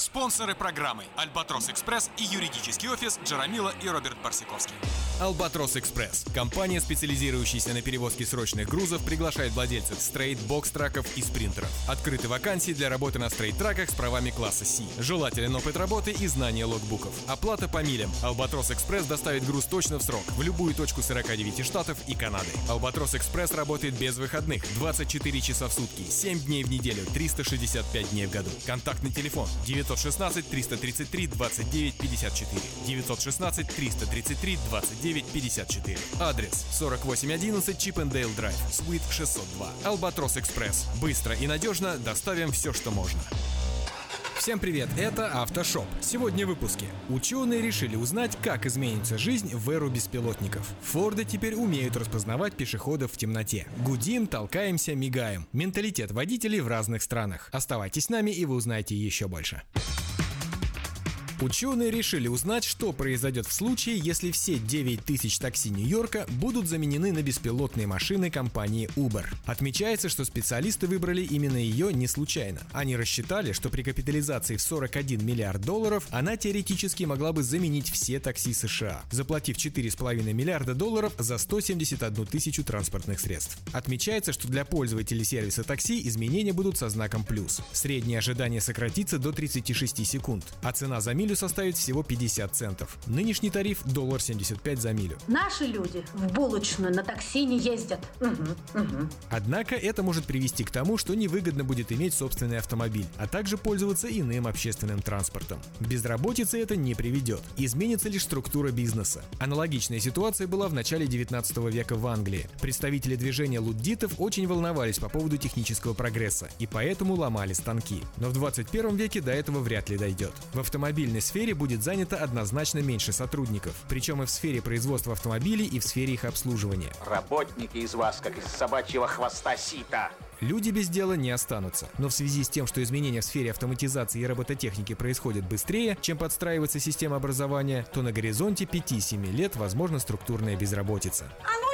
Спонсоры программы «Альбатрос Экспресс» и юридический офис Джарамила и Роберт Барсиковский. Албатрос Экспресс. Компания, специализирующаяся на перевозке срочных грузов, приглашает владельцев straight, box truck ов и спринтеров. Открыты вакансии для работы на straight truck ах с правами класса C. Желателен опыт работы и знание logbook ов. Оплата по милям. Албатрос Экспресс доставит груз точно в срок, в любую точку 49 штатов и Канады. Албатрос Экспресс работает без выходных, 24 часа в сутки, 7 дней в неделю, 365 дней в году. Контактный телефон 916 333 29 54. 916 333 29 54. Адрес 4811 Чипендейл Драйв, Суит 602. Албатрос Экспресс. Быстро и надежно доставим все, что можно. Всем привет, это Автошоп. Сегодня в выпуске. Ученые решили узнать, как изменится жизнь в эру беспилотников. Форды теперь умеют распознавать пешеходов в темноте. Гудим, толкаемся, мигаем. Менталитет водителей в разных странах. Оставайтесь с нами, и вы узнаете еще больше. Ученые решили узнать, что произойдет в случае, если все 9 тысяч такси Нью-Йорка будут заменены на беспилотные машины компании Uber. Отмечается, что специалисты выбрали именно ее не случайно. Они рассчитали, что при капитализации в 41 миллиард долларов она теоретически могла бы заменить все такси США, заплатив 4,5 миллиарда долларов за 171 тысячу транспортных средств. Отмечается, что для пользователей сервиса такси изменения будут со знаком плюс. Среднее ожидание сократится до 36 секунд, а цена за милю составит всего 50 центов. Нынешний тариф – доллар 75 за милю. Наши люди в булочную на такси не ездят. Мгм, мгм. Однако это может привести к тому, что невыгодно будет иметь собственный автомобиль, а также пользоваться иным общественным транспортом. К безработице это не приведет. Изменится лишь структура бизнеса. Аналогичная ситуация была в начале 19 века в Англии. Представители движения луддитов очень волновались по поводу технического прогресса и поэтому ломали станки. Но в 21 веке до этого вряд ли дойдет. В автомобильной сфере будет занято однозначно меньше сотрудников, причем и в сфере производства автомобилей, и в сфере их обслуживания. Работники из вас, как из собачьего хвоста сита. Люди без дела не останутся. Но в связи с тем, что изменения в сфере автоматизации и робототехники происходят быстрее, чем подстраивается система образования, то на горизонте 5-7 лет возможна структурная безработица. А ну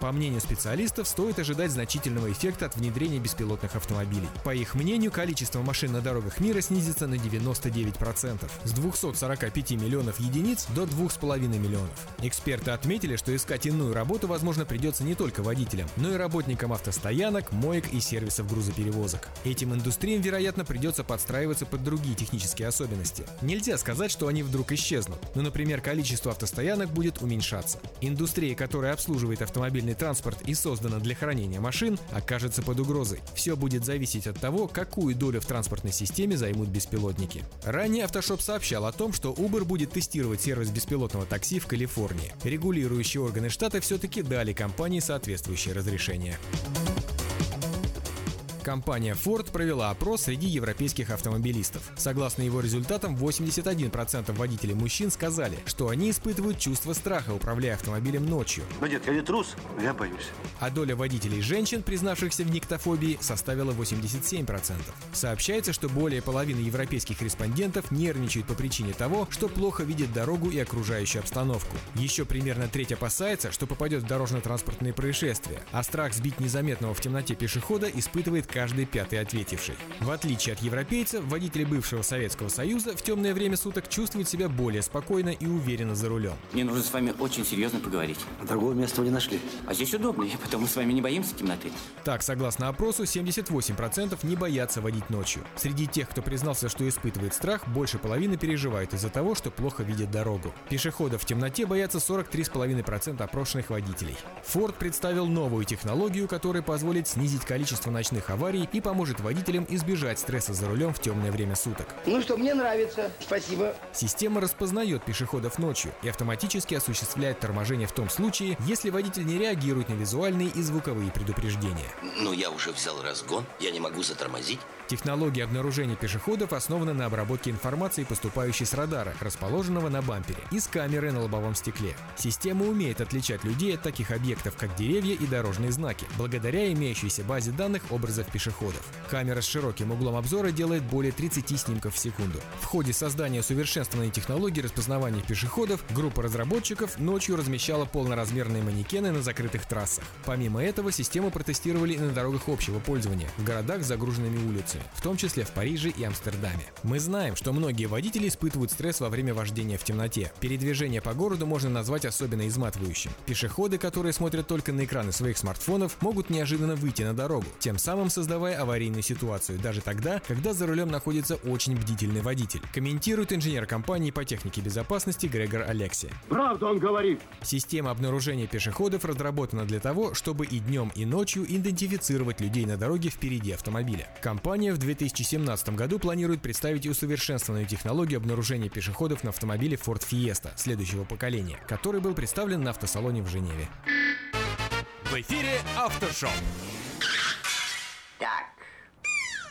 По мнению специалистов, стоит ожидать значительного эффекта от внедрения беспилотных автомобилей. По их мнению, количество машин на дорогах мира снизится на 99%, с 245 миллионов единиц до 2,5 миллионов. Эксперты отметили, что искать иную работу, возможно, придется не только водителям, но и работникам автостоянок, моек и сервисов грузоперевозок. Этим индустриям, вероятно, придется подстраиваться под другие технические особенности. Нельзя сказать, что они вдруг исчезнут, но, например, количество автостоянок будет уменьшаться. Индустрия, которая обслуживает автомобильный транспорт и создана для хранения машин, окажется под угрозой. Все будет зависеть от того, какую долю в транспортной системе займут беспилотники. Ранее Автошоп сообщал о том, что Uber будет тестировать сервис беспилотного такси в Калифорнии. Регулирующие органы штата все-таки дали компании соответствующее разрешение. Компания Ford провела опрос среди европейских автомобилистов. Согласно его результатам, 81% водителей мужчин сказали, что они испытывают чувство страха, управляя автомобилем ночью. Ну, нет, я не трус, я боюсь. А доля водителей женщин, признавшихся в никтофобии, составила 87%. Сообщается, что более половины европейских респондентов нервничают по причине того, что плохо видят дорогу и окружающую обстановку. Еще примерно треть опасается, что попадет в дорожно-транспортные происшествия, а страх сбить незаметного в темноте пешехода испытывает каждый пятый ответивший. В отличие от европейцев, водители бывшего Советского Союза в темное время суток чувствуют себя более спокойно и уверенно за рулем. Мне нужно с вами очень серьезно поговорить. Другого места вы не нашли. А здесь удобно, и потому с вами не боимся темноты. Так, согласно опросу, 78% не боятся водить ночью. Среди тех, кто признался, что испытывает страх, больше половины переживают из-за того, что плохо видят дорогу. Пешеходов в темноте боятся 43,5% опрошенных водителей. Ford представил новую технологию, которая позволит снизить количество ночных аварий и поможет водителям избежать стресса за рулем в темное время суток. Ну что, мне нравится. Спасибо. Система распознает пешеходов ночью и автоматически осуществляет торможение в том случае, если водитель не реагирует на визуальные и звуковые предупреждения. Ну, я уже взял разгон, я не могу затормозить. Технология обнаружения пешеходов основана на обработке информации, поступающей с радара, расположенного на бампере, и с камеры на лобовом стекле. Система умеет отличать людей от таких объектов, как деревья и дорожные знаки, благодаря имеющейся базе данных образов пешеходов. Камера с широким углом обзора делает более 30 снимков в секунду. В ходе создания усовершенствованной технологии распознавания пешеходов группа разработчиков ночью размещала полноразмерные манекены на закрытых трассах. Помимо этого, систему протестировали и на дорогах общего пользования, в городах с загруженными улицами, в том числе в Париже и Амстердаме. Мы знаем, что многие водители испытывают стресс во время вождения в темноте. Передвижение по городу можно назвать особенно изматывающим. Пешеходы, которые смотрят только на экраны своих смартфонов, могут неожиданно выйти на дорогу, тем самым создавая аварийную ситуацию, даже тогда, когда за рулем находится очень бдительный водитель. Комментирует инженер компании по технике безопасности Грегор Алекси. Правда он говорит. Система обнаружения пешеходов разработана для того, чтобы и днем, и ночью идентифицировать людей на дороге впереди автомобиля. Компания в 2017 году планирует представить усовершенствованную технологию обнаружения пешеходов на автомобиле Ford Fiesta следующего поколения, который был представлен на автосалоне в Женеве. В эфире Автошоу. Так,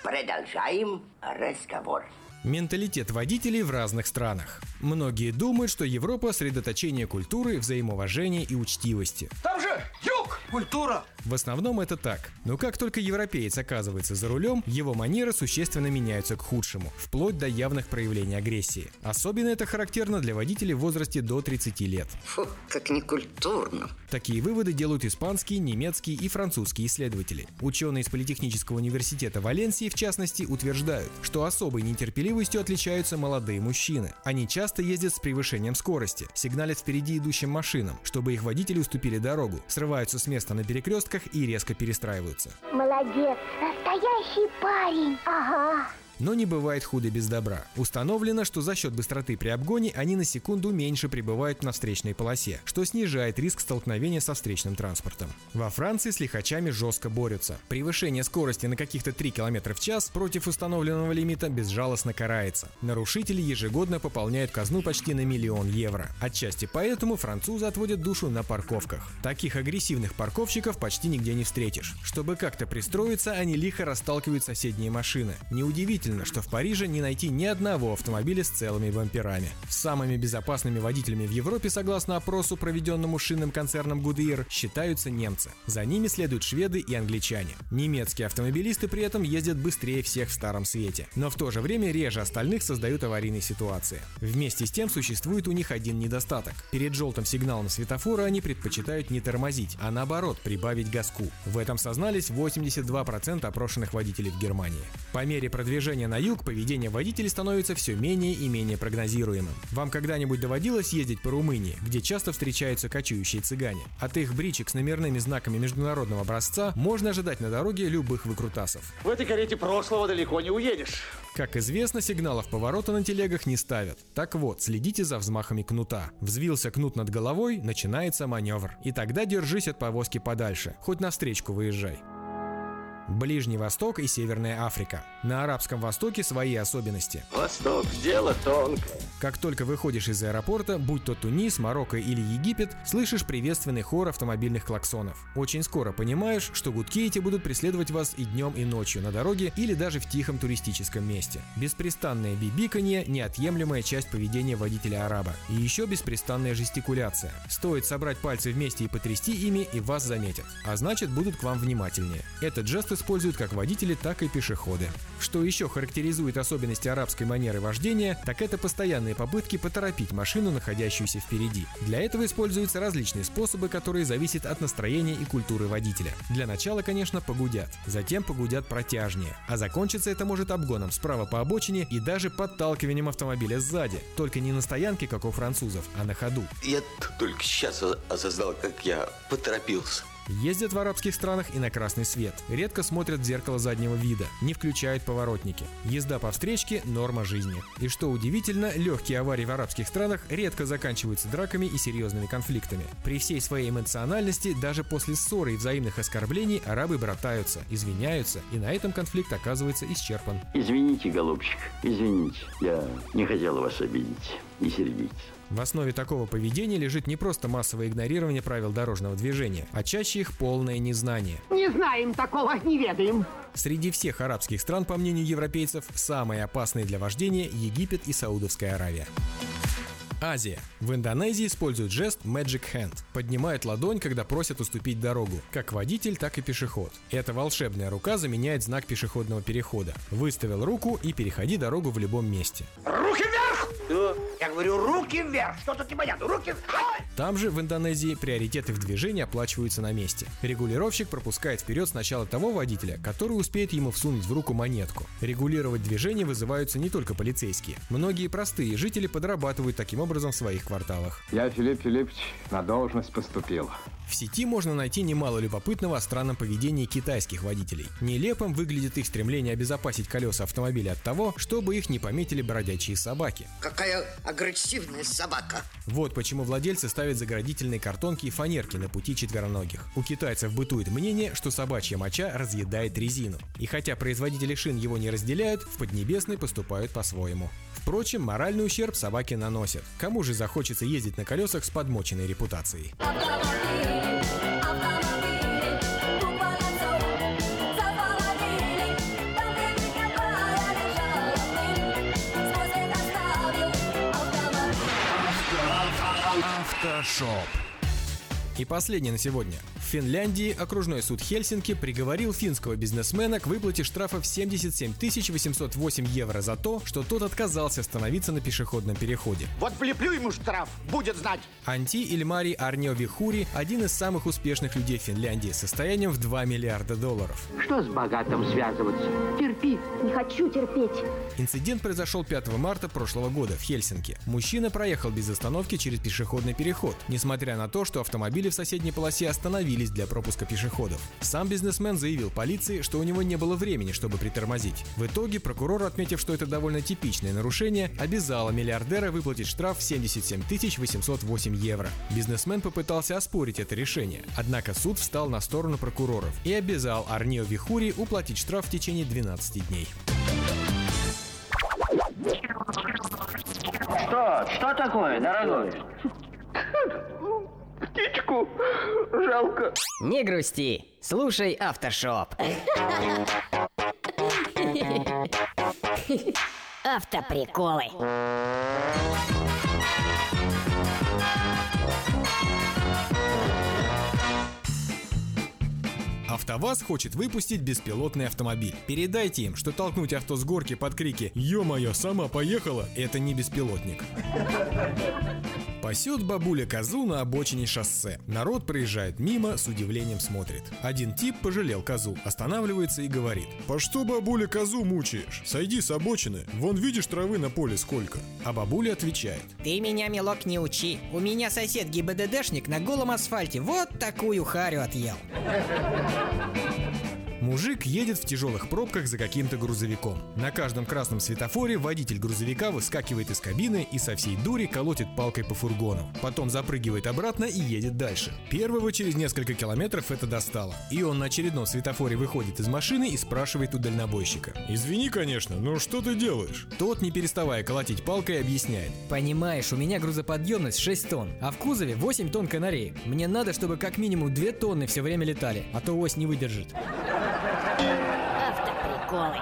продолжаем разговор. Менталитет водителей в разных странах. Многие думают, что Европа – средоточение культуры, взаимоуважения и учтивости. Там же юг! Культура! В основном это так. Но как только европеец оказывается за рулем, его манеры существенно меняются к худшему, вплоть до явных проявлений агрессии. Особенно это характерно для водителей в возрасте до 30 лет. Фу, как некультурно. Такие выводы делают испанские, немецкие и французские исследователи. Ученые из Политехнического университета Валенсии, в частности, утверждают, что особой нетерпеливостью отличаются молодые мужчины. Они часто ездят с превышением скорости, сигналят впереди идущим машинам, чтобы их водители уступили дорогу, срываются с места на перекрестках и резко перестраиваются. Молодец, настоящий парень. Ага. Но не бывает худо без добра. Установлено, что за счет быстроты при обгоне они на секунду меньше прибывают на встречной полосе, что снижает риск столкновения со встречным транспортом. Во Франции с лихачами жестко борются. Превышение скорости на каких-то 3 км в час против установленного лимита безжалостно карается. Нарушители ежегодно пополняют казну почти на миллион евро. Отчасти поэтому французы отводят душу на парковках. Таких агрессивных парковщиков почти нигде не встретишь. Чтобы как-то пристроиться, они лихо расталкивают соседние машины. Неудивительно, что в Париже не найти ни одного автомобиля с целыми бамперами. Самыми безопасными водителями в Европе, согласно опросу, проведенному шинным концерном Goodyear, считаются немцы. За ними следуют шведы и англичане. Немецкие автомобилисты при этом ездят быстрее всех в Старом Свете, но в то же время реже остальных создают аварийные ситуации. Вместе с тем существует у них один недостаток. Перед желтым сигналом светофора они предпочитают не тормозить, а наоборот прибавить газку. В этом сознались 82% опрошенных водителей в Германии. По мере продвижения на юг поведение водителей становится все менее и менее прогнозируемым. Вам когда-нибудь доводилось ездить по Румынии, где часто встречаются кочующие цыгане? От их бричек с номерными знаками международного образца можно ожидать на дороге любых выкрутасов. В этой карете прошлого далеко не уедешь. Как известно, сигналов поворота на телегах не ставят. Так вот, следите за взмахами кнута. Взвился кнут над головой, начинается маневр. И тогда держись от повозки подальше, хоть на встречку выезжай. Ближний Восток и Северная Африка. На Арабском Востоке свои особенности. Восток – дело тонкое. Как только выходишь из аэропорта, будь то Тунис, Марокко или Египет, слышишь приветственный хор автомобильных клаксонов. Очень скоро понимаешь, что гудки эти будут преследовать вас и днем, и ночью на дороге или даже в тихом туристическом месте. Беспрестанное бибиканье – неотъемлемая часть поведения водителя-араба. И еще беспрестанная жестикуляция. Стоит собрать пальцы вместе и потрясти ими, и вас заметят. А значит, будут к вам внимательнее. Этот жест используют как водители, так и пешеходы. Что еще характеризует особенности арабской манеры вождения, так это постоянные попытки поторопить машину, находящуюся впереди. Для этого используются различные способы, которые зависят от настроения и культуры водителя. Для начала, конечно, погудят, затем погудят протяжнее, а закончится это может обгоном справа по обочине и даже подталкиванием автомобиля сзади, только не на стоянке, как у французов, а на ходу. Я только сейчас осознал, как я поторопился. Ездят в арабских странах и на красный свет. Редко смотрят в зеркало заднего вида, не включают поворотники. Езда по встречке – норма жизни. И что удивительно, легкие аварии в арабских странах редко заканчиваются драками и серьезными конфликтами. При всей своей эмоциональности, даже после ссоры и взаимных оскорблений, арабы братаются, извиняются, и на этом конфликт оказывается исчерпан. Извините, голубчик, извините. Я не хотел вас обидеть. Не сердитесь. В основе такого поведения лежит не просто массовое игнорирование правил дорожного движения, а чаще их полное незнание. Не знаем такого, не ведаем. Среди всех арабских стран, по мнению европейцев, самые опасные для вождения Египет и Саудовская Аравия. Азия. В Индонезии используют жест Magic Hand. Поднимают ладонь, когда просят уступить дорогу. Как водитель, так и пешеход. Эта волшебная рука заменяет знак пешеходного перехода. Выставил руку и переходи дорогу в любом месте. Руки вверх! Да. Я говорю, руки вверх! Что тут непонятно? Руки вверх! Там же, в Индонезии, приоритеты в движении оплачиваются на месте. Регулировщик пропускает вперед сначала того водителя, который успеет ему всунуть в руку монетку. Регулировать движение вызываются не только полицейские. Многие простые жители подрабатывают таким образом в своих кварталах. Я, Филипп Филиппович, на должность поступил. В сети можно найти немало любопытного о странном поведении китайских водителей. Нелепым выглядит их стремление обезопасить колеса автомобиля от того, чтобы их не пометили бродячие собаки. Какая агрессивная собака. Вот почему владельцы ставят заградительные картонки и фанерки на пути четвероногих. У китайцев бытует мнение, что собачья моча разъедает резину. И хотя производители шин его не разделяют, в Поднебесной поступают по-своему. Впрочем, моральный ущерб собаки наносят. Кому же захочется ездить на колесах с подмоченной репутацией? Автошоп. И последнее на сегодня. Финляндии окружной суд Хельсинки приговорил финского бизнесмена к выплате штрафа в 77 808 евро за то, что тот отказался остановиться на пешеходном переходе. Вот влеплю ему штраф, будет знать. Анти Ильмари Арнио Вихури – один из самых успешных людей Финляндии с состоянием в 2 миллиарда долларов. Что с богатым связываться? Терпи. Не хочу терпеть. Инцидент произошел 5 марта прошлого года в Хельсинки. Мужчина проехал без остановки через пешеходный переход, несмотря на то, что автомобили в соседней полосе остановились для пропуска пешеходов. Сам бизнесмен заявил полиции, что у него не было времени, чтобы притормозить. В итоге прокурор, отметив, что это довольно типичное нарушение, обязала миллиардера выплатить штраф в 77 808 евро. Бизнесмен попытался оспорить это решение, однако суд встал на сторону прокуроров и обязал Арнио Вихури уплатить штраф в течение 12 дней. Что? Что такое, дорогой? Птичку жалко. Не грусти, слушай автошоп. Автоприколы. АвтоВАЗ хочет выпустить беспилотный автомобиль. Передайте им, что толкнуть авто с горки под крики «Ё-моё, сама поехала!» – это не беспилотник. Пасет бабуля козу на обочине шоссе. Народ проезжает мимо, с удивлением смотрит. Один тип пожалел козу, останавливается и говорит. «По что, бабуля, козу мучаешь? Сойди с обочины, вон видишь травы на поле сколько». А бабуля отвечает. Ты меня, милок, не учи. У меня сосед ГИБДДшник на голом асфальте вот такую харю отъел. Thank you. Мужик едет в тяжелых пробках за каким-то грузовиком. На каждом красном светофоре водитель грузовика выскакивает из кабины и со всей дури колотит палкой по фургону. Потом запрыгивает обратно и едет дальше. Первого через несколько километров это достало. И он на очередном светофоре выходит из машины и спрашивает у дальнобойщика. «Извини, конечно, но что ты делаешь?» Тот, не переставая колотить палкой, объясняет. Понимаешь, у меня грузоподъемность 6 тонн, а в кузове 8 тонн канареек. Мне надо, чтобы как минимум 2 тонны все время летали, а то ось не выдержит. Автоприколы.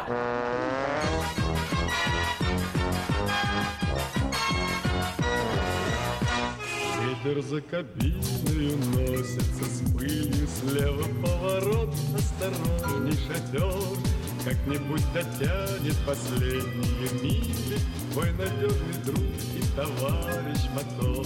Ветер за кабиной носится с пылью Слева поворот, осторожней шатер Как-нибудь дотянет последние мили Твой надежный друг и товарищ мотор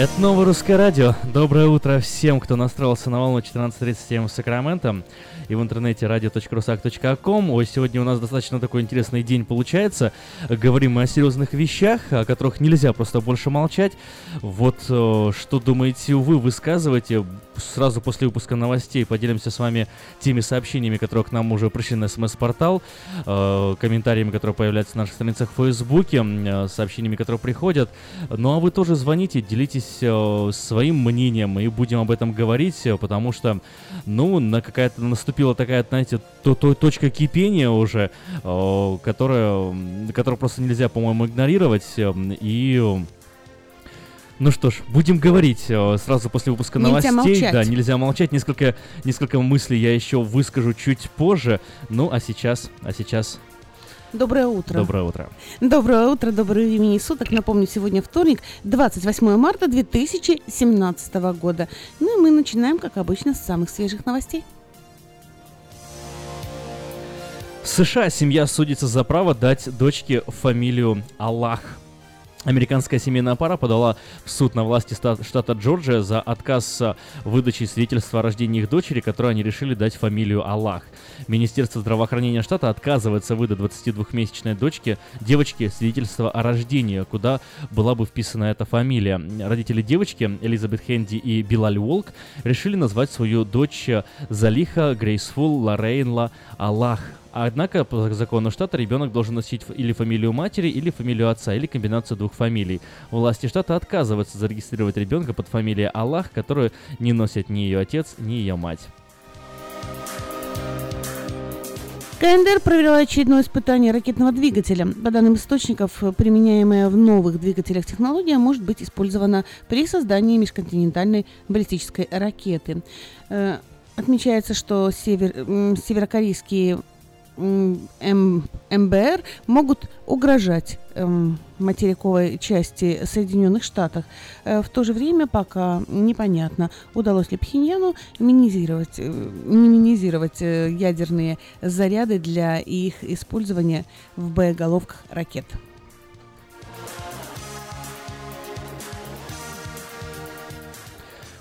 Это новое русское радио. Доброе утро всем, кто настроился на волну 14.37 в Сакраменто и в интернете radio.rusak.com. Ой, сегодня у нас достаточно такой интересный день получается. Говорим мы о серьезных вещах, о которых нельзя просто больше молчать. Вот э, что думаете вы, высказывайте. Сразу после выпуска новостей поделимся с вами теми сообщениями, которые к нам уже пришли на смс-портал, э, комментариями, которые появляются на наших страницах в Фейсбуке, э, сообщениями, которые приходят. Ну а вы тоже звоните, делитесь своим мнением, и будем об этом говорить, э, потому что, ну, на какая-то наступила такая, знаете, то, то, точка кипения уже, э, которая, которую просто нельзя, по-моему, игнорировать, э, и... Ну что ж, будем говорить э, сразу после выпуска Нельзя новостей. молчать. Да, нельзя молчать. Несколько, несколько мыслей я еще выскажу чуть позже. Ну, а сейчас, а сейчас Доброе утро. доброе утро. Доброе утро, доброго времени суток. Напомню, сегодня вторник, 28 марта 2017 года. Ну и мы начинаем, как обычно, с самых свежих новостей. В США семья судится за право дать дочке фамилию Аллах. Американская семейная пара подала в суд на власти штата Джорджия за отказ а, в выдаче свидетельства о рождении их дочери, которой они решили дать фамилию Аллах. Министерство здравоохранения штата отказывается выдать 22-месячной дочке, девочке свидетельство о рождении, куда была бы вписана эта фамилия. Родители девочки, Элизабет Хенди и Билаль Уолк, решили назвать свою дочь э, Залиха Грейсфул Лорейнла Аллах. Однако, по закону штата, ребенок должен носить или фамилию матери, или фамилию отца, или комбинацию двух фамилий. Власти штата отказываются зарегистрировать ребенка под фамилией Аллах, которую не носят ни ее отец, ни ее мать. КНДР провела очередное испытание ракетного двигателя. По данным источников, применяемая в новых двигателях технология может быть использована при создании межконтинентальной баллистической ракеты. Отмечается, что север- северокорейские м, М- МБР могут угрожать эм, материковой части Соединенных Штатов. Э, В то же время пока непонятно, удалось ли Пхеньяну минимизировать, э, минимизировать э, ядерные заряды для их использования в боеголовках ракет.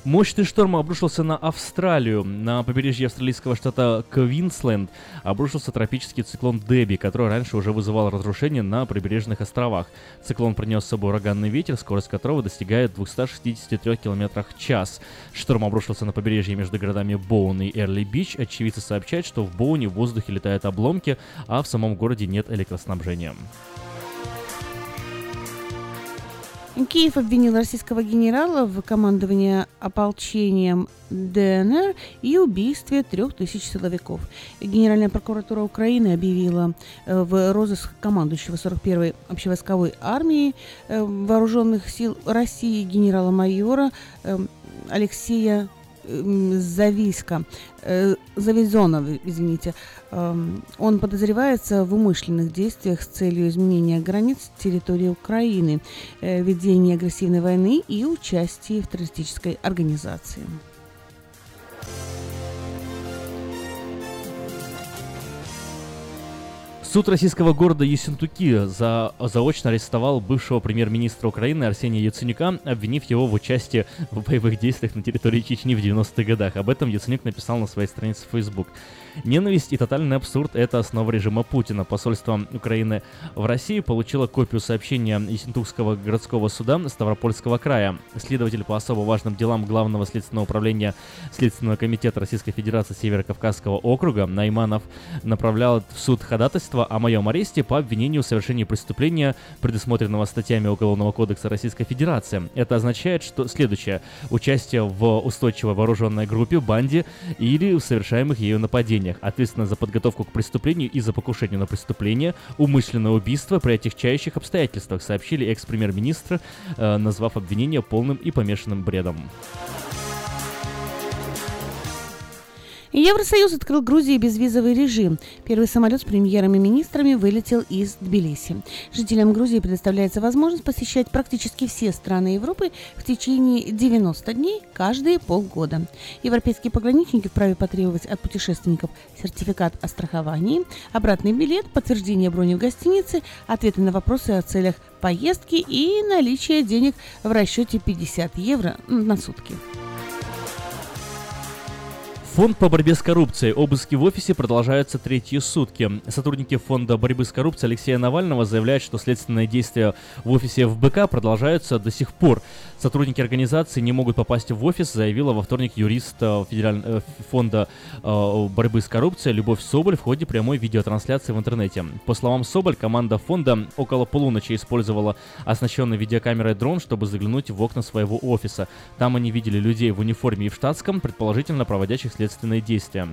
Мощный шторм обрушился на Австралию. На побережье австралийского штата Квинсленд обрушился тропический циклон Деби, который раньше уже вызывал разрушения на прибрежных островах. Циклон принес с собой ураганный ветер, скорость которого достигает 263 км в час. Шторм обрушился на побережье между городами Боун и Эрли-Бич. Очевидцы сообщают, что в Боуне в воздухе летают обломки, а в самом городе нет электроснабжения. Киев обвинил российского генерала в командовании ополчением ДНР и убийстве трех тысяч силовиков. Генеральная прокуратура Украины объявила э, в розыск командующего 41-й общевойсковой армии э, вооруженных сил России генерала-майора э, Алексея Зависка, э, Завизонов, извините, эм, он подозревается в умышленных действиях с целью изменения границ территории Украины, э, ведения агрессивной войны и участии в террористической организации. Суд российского города Ессентуки за, заочно арестовал бывшего премьер-министра Украины Арсения Яценюка, обвинив его в участии в боевых действиях на территории Чечни в 90-х годах. Об этом Яценюк написал на своей странице в Facebook. Ненависть и тотальный абсурд – это основа режима Путина. Посольство Украины в России получило копию сообщения Ессентукского городского суда Ставропольского края. Следователь по особо важным делам Главного следственного управления Следственного комитета Российской Федерации Северо-Кавказского округа Найманов направлял в суд ходатайство о моем аресте по обвинению в совершении преступления, предусмотренного статьями Уголовного кодекса Российской Федерации. Это означает, что следующее – участие в устойчивой вооруженной группе, банде или в совершаемых ею нападениях преступлениях, ответственно за подготовку к преступлению и за покушение на преступление, умышленное убийство при отягчающих обстоятельствах, сообщили экс-премьер-министр, э, назвав обвинение полным и помешанным бредом. Евросоюз открыл Грузии безвизовый режим. Первый самолет с премьерами министрами вылетел из Тбилиси. Жителям Грузии предоставляется возможность посещать практически все страны Европы в течение 90 дней каждые полгода. Европейские пограничники вправе потребовать от путешественников сертификат о страховании, обратный билет, подтверждение брони в гостинице, ответы на вопросы о целях поездки и наличие денег в расчете 50 евро на сутки. Фонд по борьбе с коррупцией. Обыски в офисе продолжаются третьи сутки. Сотрудники фонда борьбы с коррупцией Алексея Навального заявляют, что следственные действия в офисе ФБК продолжаются до сих пор. Сотрудники организации не могут попасть в офис, заявила во вторник юрист э, Федерального э, фонда э, борьбы с коррупцией Любовь Соболь в ходе прямой видеотрансляции в интернете. По словам Соболь, команда фонда около полуночи использовала оснащенный видеокамерой дрон, чтобы заглянуть в окна своего офиса. Там они видели людей в униформе и в штатском, предположительно проводящих следственные действия.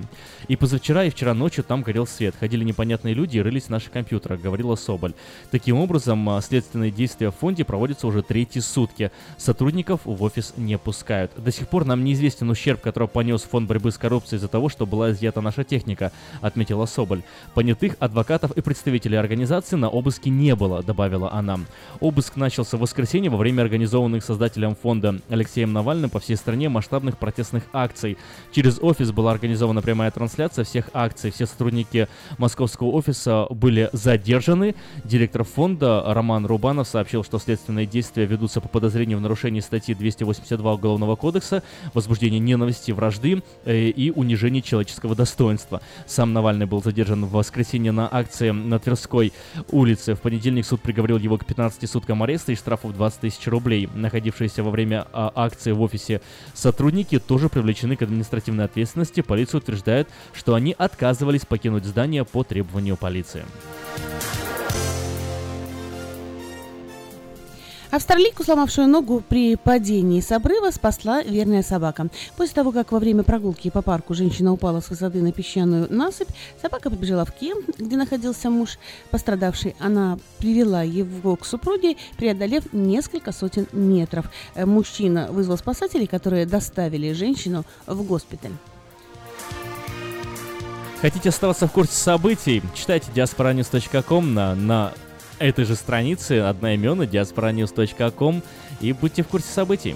И позавчера, и вчера ночью там горел свет. Ходили непонятные люди и рылись в наших компьютерах, говорила Соболь. Таким образом, следственные действия в фонде проводятся уже третьи сутки сотрудников в офис не пускают. До сих пор нам неизвестен ущерб, который понес фонд борьбы с коррупцией из-за того, что была изъята наша техника, отметила Соболь. Понятых адвокатов и представителей организации на обыске не было, добавила она. Обыск начался в воскресенье во время организованных создателем фонда Алексеем Навальным по всей стране масштабных протестных акций. Через офис была организована прямая трансляция всех акций. Все сотрудники московского офиса были задержаны. Директор фонда Роман Рубанов сообщил, что следственные действия ведутся по подозрению в нарушении нарушении статьи 282 Уголовного кодекса, возбуждение ненависти, вражды э, и унижение человеческого достоинства. Сам Навальный был задержан в воскресенье на акции на Тверской улице. В понедельник суд приговорил его к 15 суткам ареста и штрафу в 20 тысяч рублей. Находившиеся во время а, акции в офисе сотрудники тоже привлечены к административной ответственности. Полиция утверждает, что они отказывались покинуть здание по требованию полиции. Австралийку, сломавшую ногу при падении с обрыва, спасла верная собака. После того, как во время прогулки по парку женщина упала с высоты на песчаную насыпь, собака побежала в кемп, где находился муж пострадавший. Она привела его к супруге, преодолев несколько сотен метров. Э, мужчина вызвал спасателей, которые доставили женщину в госпиталь. Хотите оставаться в курсе событий? Читайте diasporanews.com на, на этой же странице одноименной diasporanews.com и будьте в курсе событий.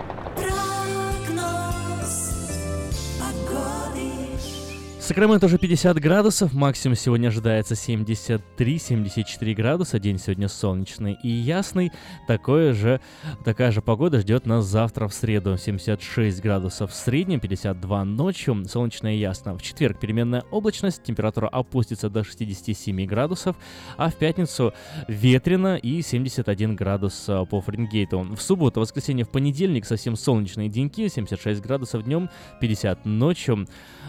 Сакраменто уже 50 градусов, максимум сегодня ожидается 73-74 градуса, день сегодня солнечный и ясный. Такое же, такая же погода ждет нас завтра в среду, 76 градусов в среднем, 52 ночью, солнечно и ясно. В четверг переменная облачность, температура опустится до 67 градусов, а в пятницу ветрено и 71 градус а, по Фаренгейту. В субботу, воскресенье, в понедельник совсем солнечные деньки, 76 градусов днем, 50 ночью.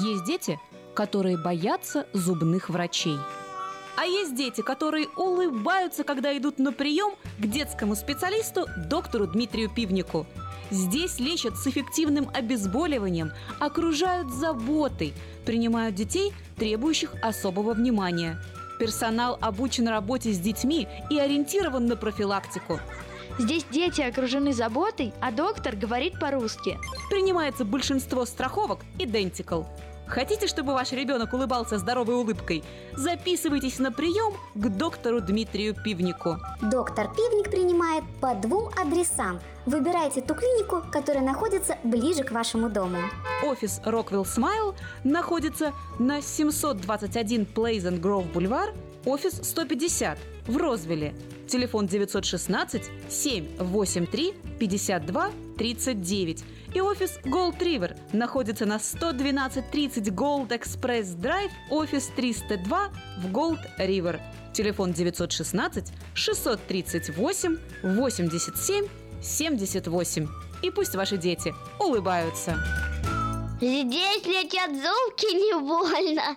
Есть дети, которые боятся зубных врачей. А есть дети, которые улыбаются, когда идут на прием к детскому специалисту доктору Дмитрию Пивнику. Здесь лечат с эффективным обезболиванием, окружают заботой, принимают детей, требующих особого внимания. Персонал обучен работе с детьми и ориентирован на профилактику. Здесь дети окружены заботой, а доктор говорит по-русски. Принимается большинство страховок Identical. Хотите, чтобы ваш ребенок улыбался здоровой улыбкой? Записывайтесь на прием к доктору Дмитрию Пивнику. Доктор Пивник принимает по двум адресам. Выбирайте ту клинику, которая находится ближе к вашему дому. Офис Rockwell Smile находится на 721 Pleasant Grove Boulevard, офис 150 в Розвилле. Телефон 916 783 52 39. И офис Gold River находится на 11230 Gold Express Drive, офис 302 в Gold River. Телефон 916 638 87 78. И пусть ваши дети улыбаются. Здесь летят зубки не больно.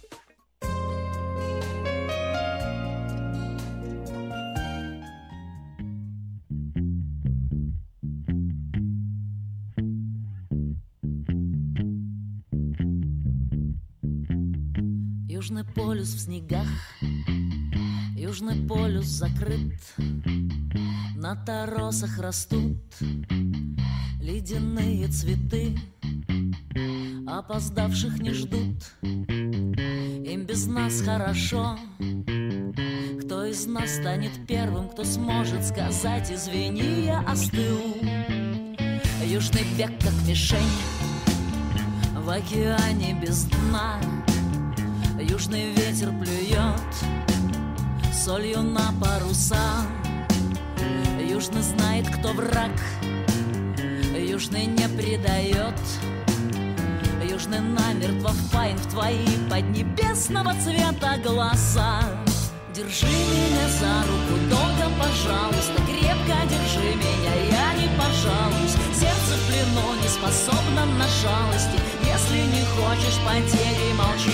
Южный полюс в снегах, Южный полюс закрыт, На торосах растут ледяные цветы, Опоздавших не ждут, им без нас хорошо. Кто из нас станет первым, кто сможет сказать «Извини, я остыл»? Южный век как мишень в океане без дна — Южный ветер плюет солью на паруса. Южный знает, кто враг. Южный не предает. Южный намертво впаян в твои поднебесного цвета глаза. Держи меня за руку долго, пожалуйста Крепко держи меня, я не пожалуюсь Плену не способно на жалости. Если не хочешь потери, молчи.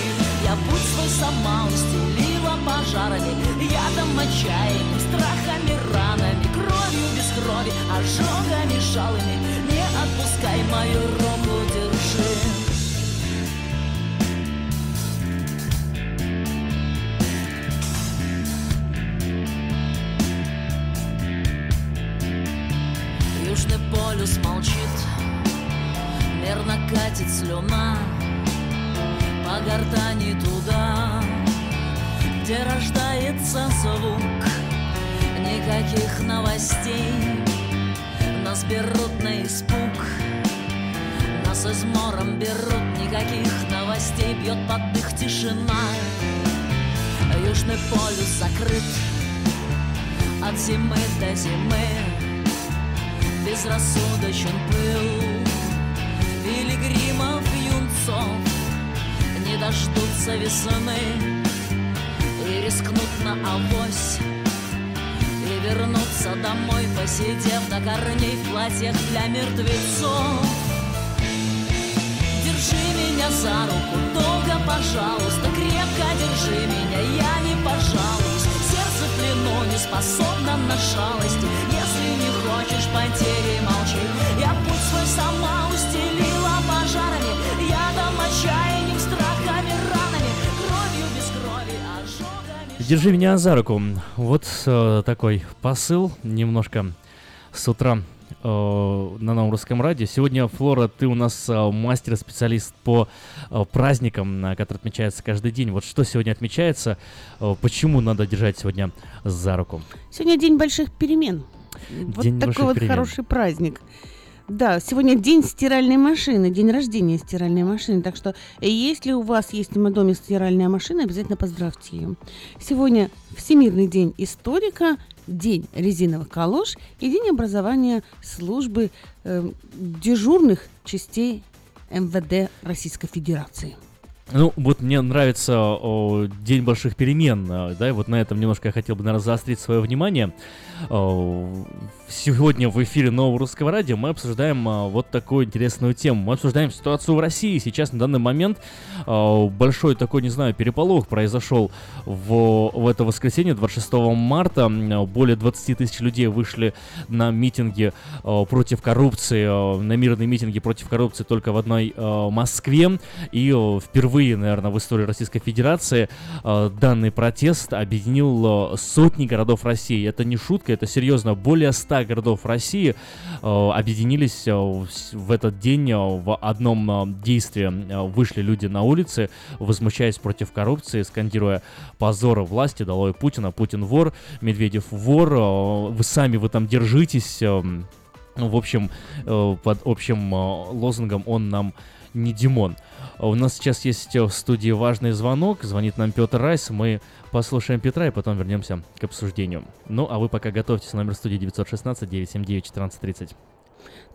Свой сама устелила пожарами. Ядом, отчаянием, страхами, ранами Кровью без крови, ожогами, жалами. Не отпускай мою руку, держи. Южный полюс молчит, мерно катит слюна По гортани туда, где рождается звук Никаких новостей, нас берут на испуг Нас измором берут, никаких новостей. Бьет под дых тишина. Южный полюс закрыт от зимы до зимы. Безрассудочен пыл Пилигримов юнцов. Не дождутся весны И рискнут на авось. И вернуться домой, посидев до корней В платьях для мертвецов. Держи меня за руку, долго, пожалуйста Крепко держи меня, я не пожалуюсь. Сердце в плену не способно на шалости. Если не хочешь потери, молчи. Я путь свой сама устелила Держи меня за руку. Вот э, такой посыл немножко с утра э, на новом русском радио. Сегодня, Флора, ты у нас э, мастер-специалист по э, праздникам, э, которые отмечаются каждый день. Вот что сегодня отмечается, э, почему надо держать сегодня за руку? Сегодня день больших перемен. Вот День такой вот перемен. хороший праздник. Да, сегодня день стиральной машины, день рождения стиральной машины. Так что, э, если у вас есть в доме стиральная машина, обязательно поздравьте ее. Сегодня Всемирный день историка, день резиновых калош и день образования службы э, дежурных частей МВД Российской Федерации. Ну, вот мне нравится о, День больших перемен, э, да, и вот на этом немножко я хотел бы, наверное, заострить свое внимание. Сегодня в эфире Нового Русского Радио мы обсуждаем а, вот такую интересную тему. Мы обсуждаем ситуацию в России. Сейчас, на данный момент, а, большой такой, не знаю, переполох произошел в, в это воскресенье, 26 марта. Более 20 тысяч людей вышли на митинги а, против коррупции, а, на мирные митинги против коррупции только в одной а, Москве. И а, впервые, наверное, в истории Российской Федерации а, данный протест объединил а, сотни городов России. Это не шутка, это серьезно. Более 100 городов России а, объединились а, в в этот день а, в одном действии. Вышли люди на улицы, возмущаясь против коррупции, скандируя позора власти, долой Путина, Путин вор, Медведев вор, вы сами вы там держитесь. В общем, э, под общим э, лозунгом «Он нам не Димон». У нас сейчас есть э, в студии важный звонок. Звонит нам Петр Райс. Мы послушаем Петра и потом вернемся к обсуждению. Ну, а вы пока готовьтесь. Номер студии 916-979-1430.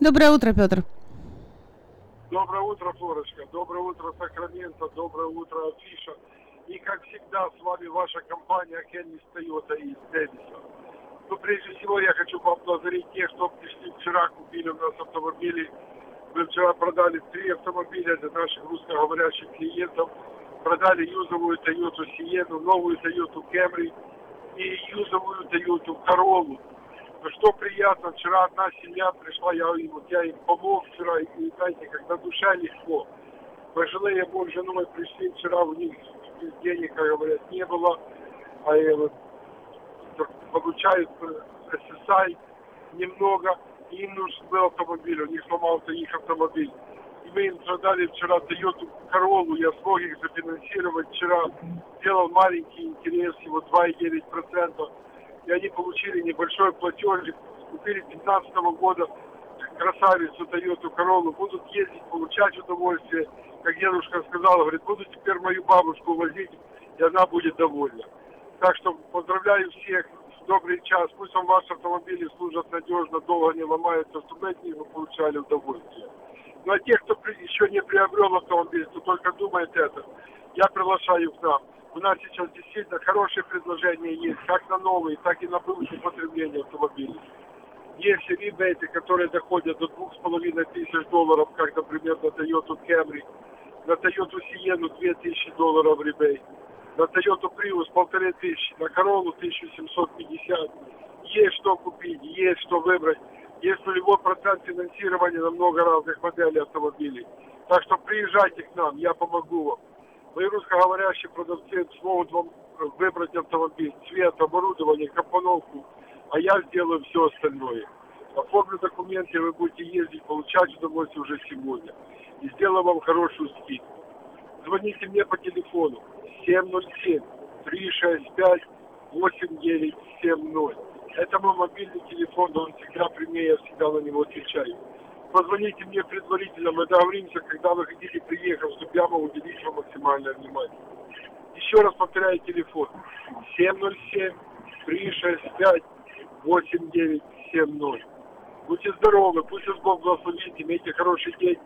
Доброе утро, Петр. Доброе утро, Флорочка. Доброе утро, Сакраменто. Доброе утро, Афиша. И, как всегда, с вами ваша компания Хеннис Тойота из Дэвиса. Ну, прежде всего, я хочу поблагодарить тех, кто пришли вчера, купили у нас автомобили. Мы вчера продали три автомобиля для наших русскоговорящих клиентов. Продали юзовую Toyota Sienna, новую Toyota Camry и юзовую Toyota Corolla. Ну, что приятно, вчера одна семья пришла, я им, вот я им помог вчера, и, знаете, когда душа легко. Пожилые муж с женой пришли вчера, у них денег, как говорят, не было, а я вот так получают э, SSI немного, им нужен был автомобиль, у них сломался их автомобиль. Им продали вчера Toyota Corolla, я смог их зафинансировать вчера, сделал маленький интерес, его 2,9%, и они получили небольшой платеж, купили 15 года красавицу Toyota Corolla, будут ездить, получать удовольствие. Как дедушка сказал, говорит, буду теперь мою бабушку возить, и она будет довольна. Так что поздравляю всех с добрый час. Пусть вам ваши автомобили служат надежно, долго не ломаются, чтобы от них вы получали удовольствие. А тех, кто еще не приобрел автомобиль, кто только думает это, я приглашаю к нам. У нас сейчас действительно хорошие предложения есть, как на новые, так и на бывшее потребление автомобилей. Есть ребейты, которые доходят до двух с половиной тысяч долларов, как, например, на Toyota Camry, на Toyota Sienna 2000 долларов ребейт. на Toyota Prius полторы тысячи, на Corolla 1750. Есть что купить, есть что выбрать. Есть нулевой процент финансирования на много разных моделей автомобилей. Так что приезжайте к нам, я помогу вам. Мои русскоговорящие продавцы смогут вам выбрать автомобиль, цвет, оборудование, компоновку, а я сделаю все остальное. Оформлю документы, вы будете ездить, получать удовольствие уже сегодня. И сделаю вам хорошую скидку. Звоните мне по телефону 707 365 8970. Это мой мобильный телефон, он всегда при мне, я всегда на него отвечаю. Позвоните мне предварительно, мы договоримся, когда вы хотите приехать, чтобы я мог уделить вам максимальное внимание. Еще раз повторяю телефон 707 365 8970. Будьте здоровы, пусть вас Бог благословит, имейте хороший день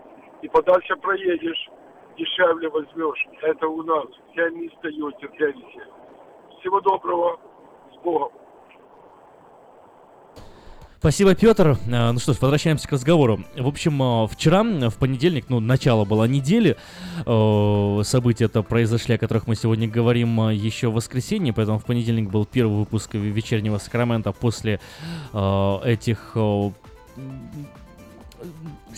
и подальше проедешь, дешевле возьмешь. Это у нас. Вся не встает, терпение. Всего доброго, с Богом. Спасибо, Петр. А, Ну что ж, возвращаемся к разговору. В общем, а, вчера, в понедельник, ну, начало было недели, э, события это произошли, о которых мы сегодня говорим еще в воскресенье, поэтому в понедельник был первый выпуск вечернего Сакрамента после э, этих э,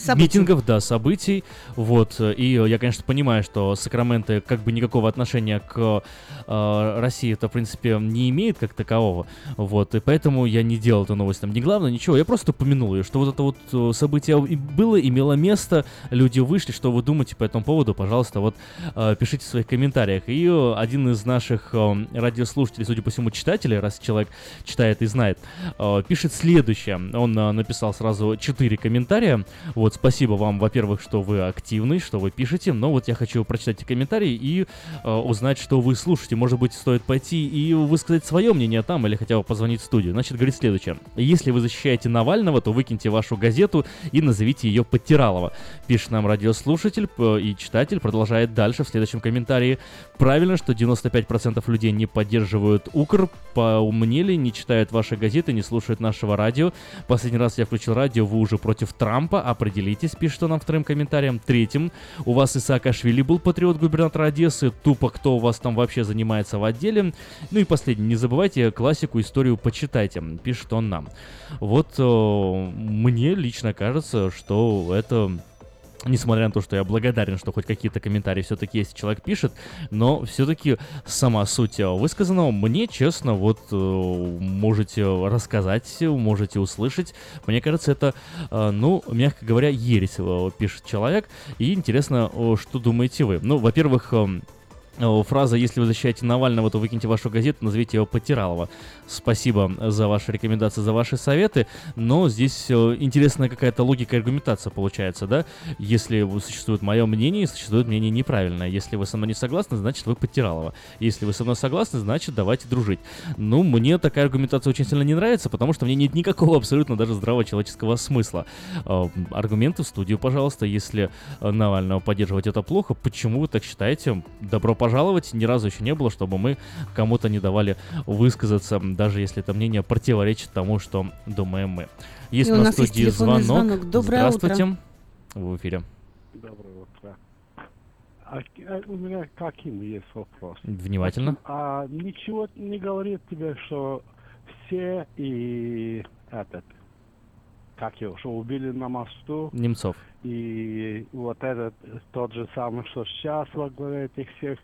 Событий. митингов, да, событий, вот, и я, конечно, понимаю, что Сакраменто как бы никакого отношения к э, России это, в принципе, не имеет как такового, вот, и поэтому я не делал эту новость. Там не главное, ничего, я просто упомянул ее, что вот это вот э, событие было, имело место, люди вышли, что вы думаете по этому поводу, пожалуйста, вот, э, пишите в своих комментариях, и э, один из наших э, радиослушателей, судя по всему, читателей, раз человек читает и знает, э, пишет следующее, он э, написал сразу четыре комментария, вот, спасибо вам, во-первых, что вы активны, что вы пишете, но вот я хочу прочитать комментарии и э, узнать, что вы слушаете. Может быть, стоит пойти и высказать свое мнение там, или хотя бы позвонить в студию. Значит, говорит следующее. Если вы защищаете Навального, то выкиньте вашу газету и назовите ее Подтиралова. Пишет нам радиослушатель и читатель, продолжает дальше в следующем комментарии. Правильно, что 95% людей не поддерживают Укр, поумнели, не читают ваши газеты, не слушают нашего радио. Последний раз я включил радио, вы уже против Трампа, определитесь, пишет он нам вторым комментарием. Третьим, у вас и Саакашвили был патриот губернатора Одессы, тупо кто у вас там вообще занимается в отделе. Ну и последний, не забывайте классику, историю почитайте, пишет он нам. Вот э, мне лично кажется, что это Несмотря на то, что я благодарен, что хоть какие-то комментарии все-таки есть, человек пишет, но все-таки сама суть э, высказанного мне, честно, вот э, можете рассказать, можете услышать. Мне кажется, это, э, ну, мягко говоря, ересь, пишет человек. И интересно, что думаете вы. Ну, во-первых, эм, Фраза «Если вы защищаете Навального, то выкиньте вашу газету, назовите его Потиралова». Спасибо за ваши рекомендации, за ваши советы, но здесь э, интересная какая-то логика и аргументация получается, да? Если существует мое мнение, существует мнение неправильное. Если вы со мной не согласны, значит вы Потиралова. Если вы со мной согласны, значит давайте дружить. Ну, мне такая аргументация очень сильно не нравится, потому что в ней нет никакого абсолютно даже здравого человеческого смысла. Э, Аргументы в студию, пожалуйста. Если э, Навального поддерживать это плохо, почему вы так считаете? Добро пожаловать. Ни разу еще не было, чтобы мы кому-то не давали высказаться, даже если это мнение противоречит тому, что думаем мы. Есть И у у нас в есть студии звонок. звонок. Доброе Здравствуйте. утро. В эфире. Доброе утро. А, а у меня каким есть вопрос? Внимательно. А ничего не говорит тебе, что все и этот, как его, что убили на мосту, Немцов. и вот этот тот же самый, что сейчас во главе этих всех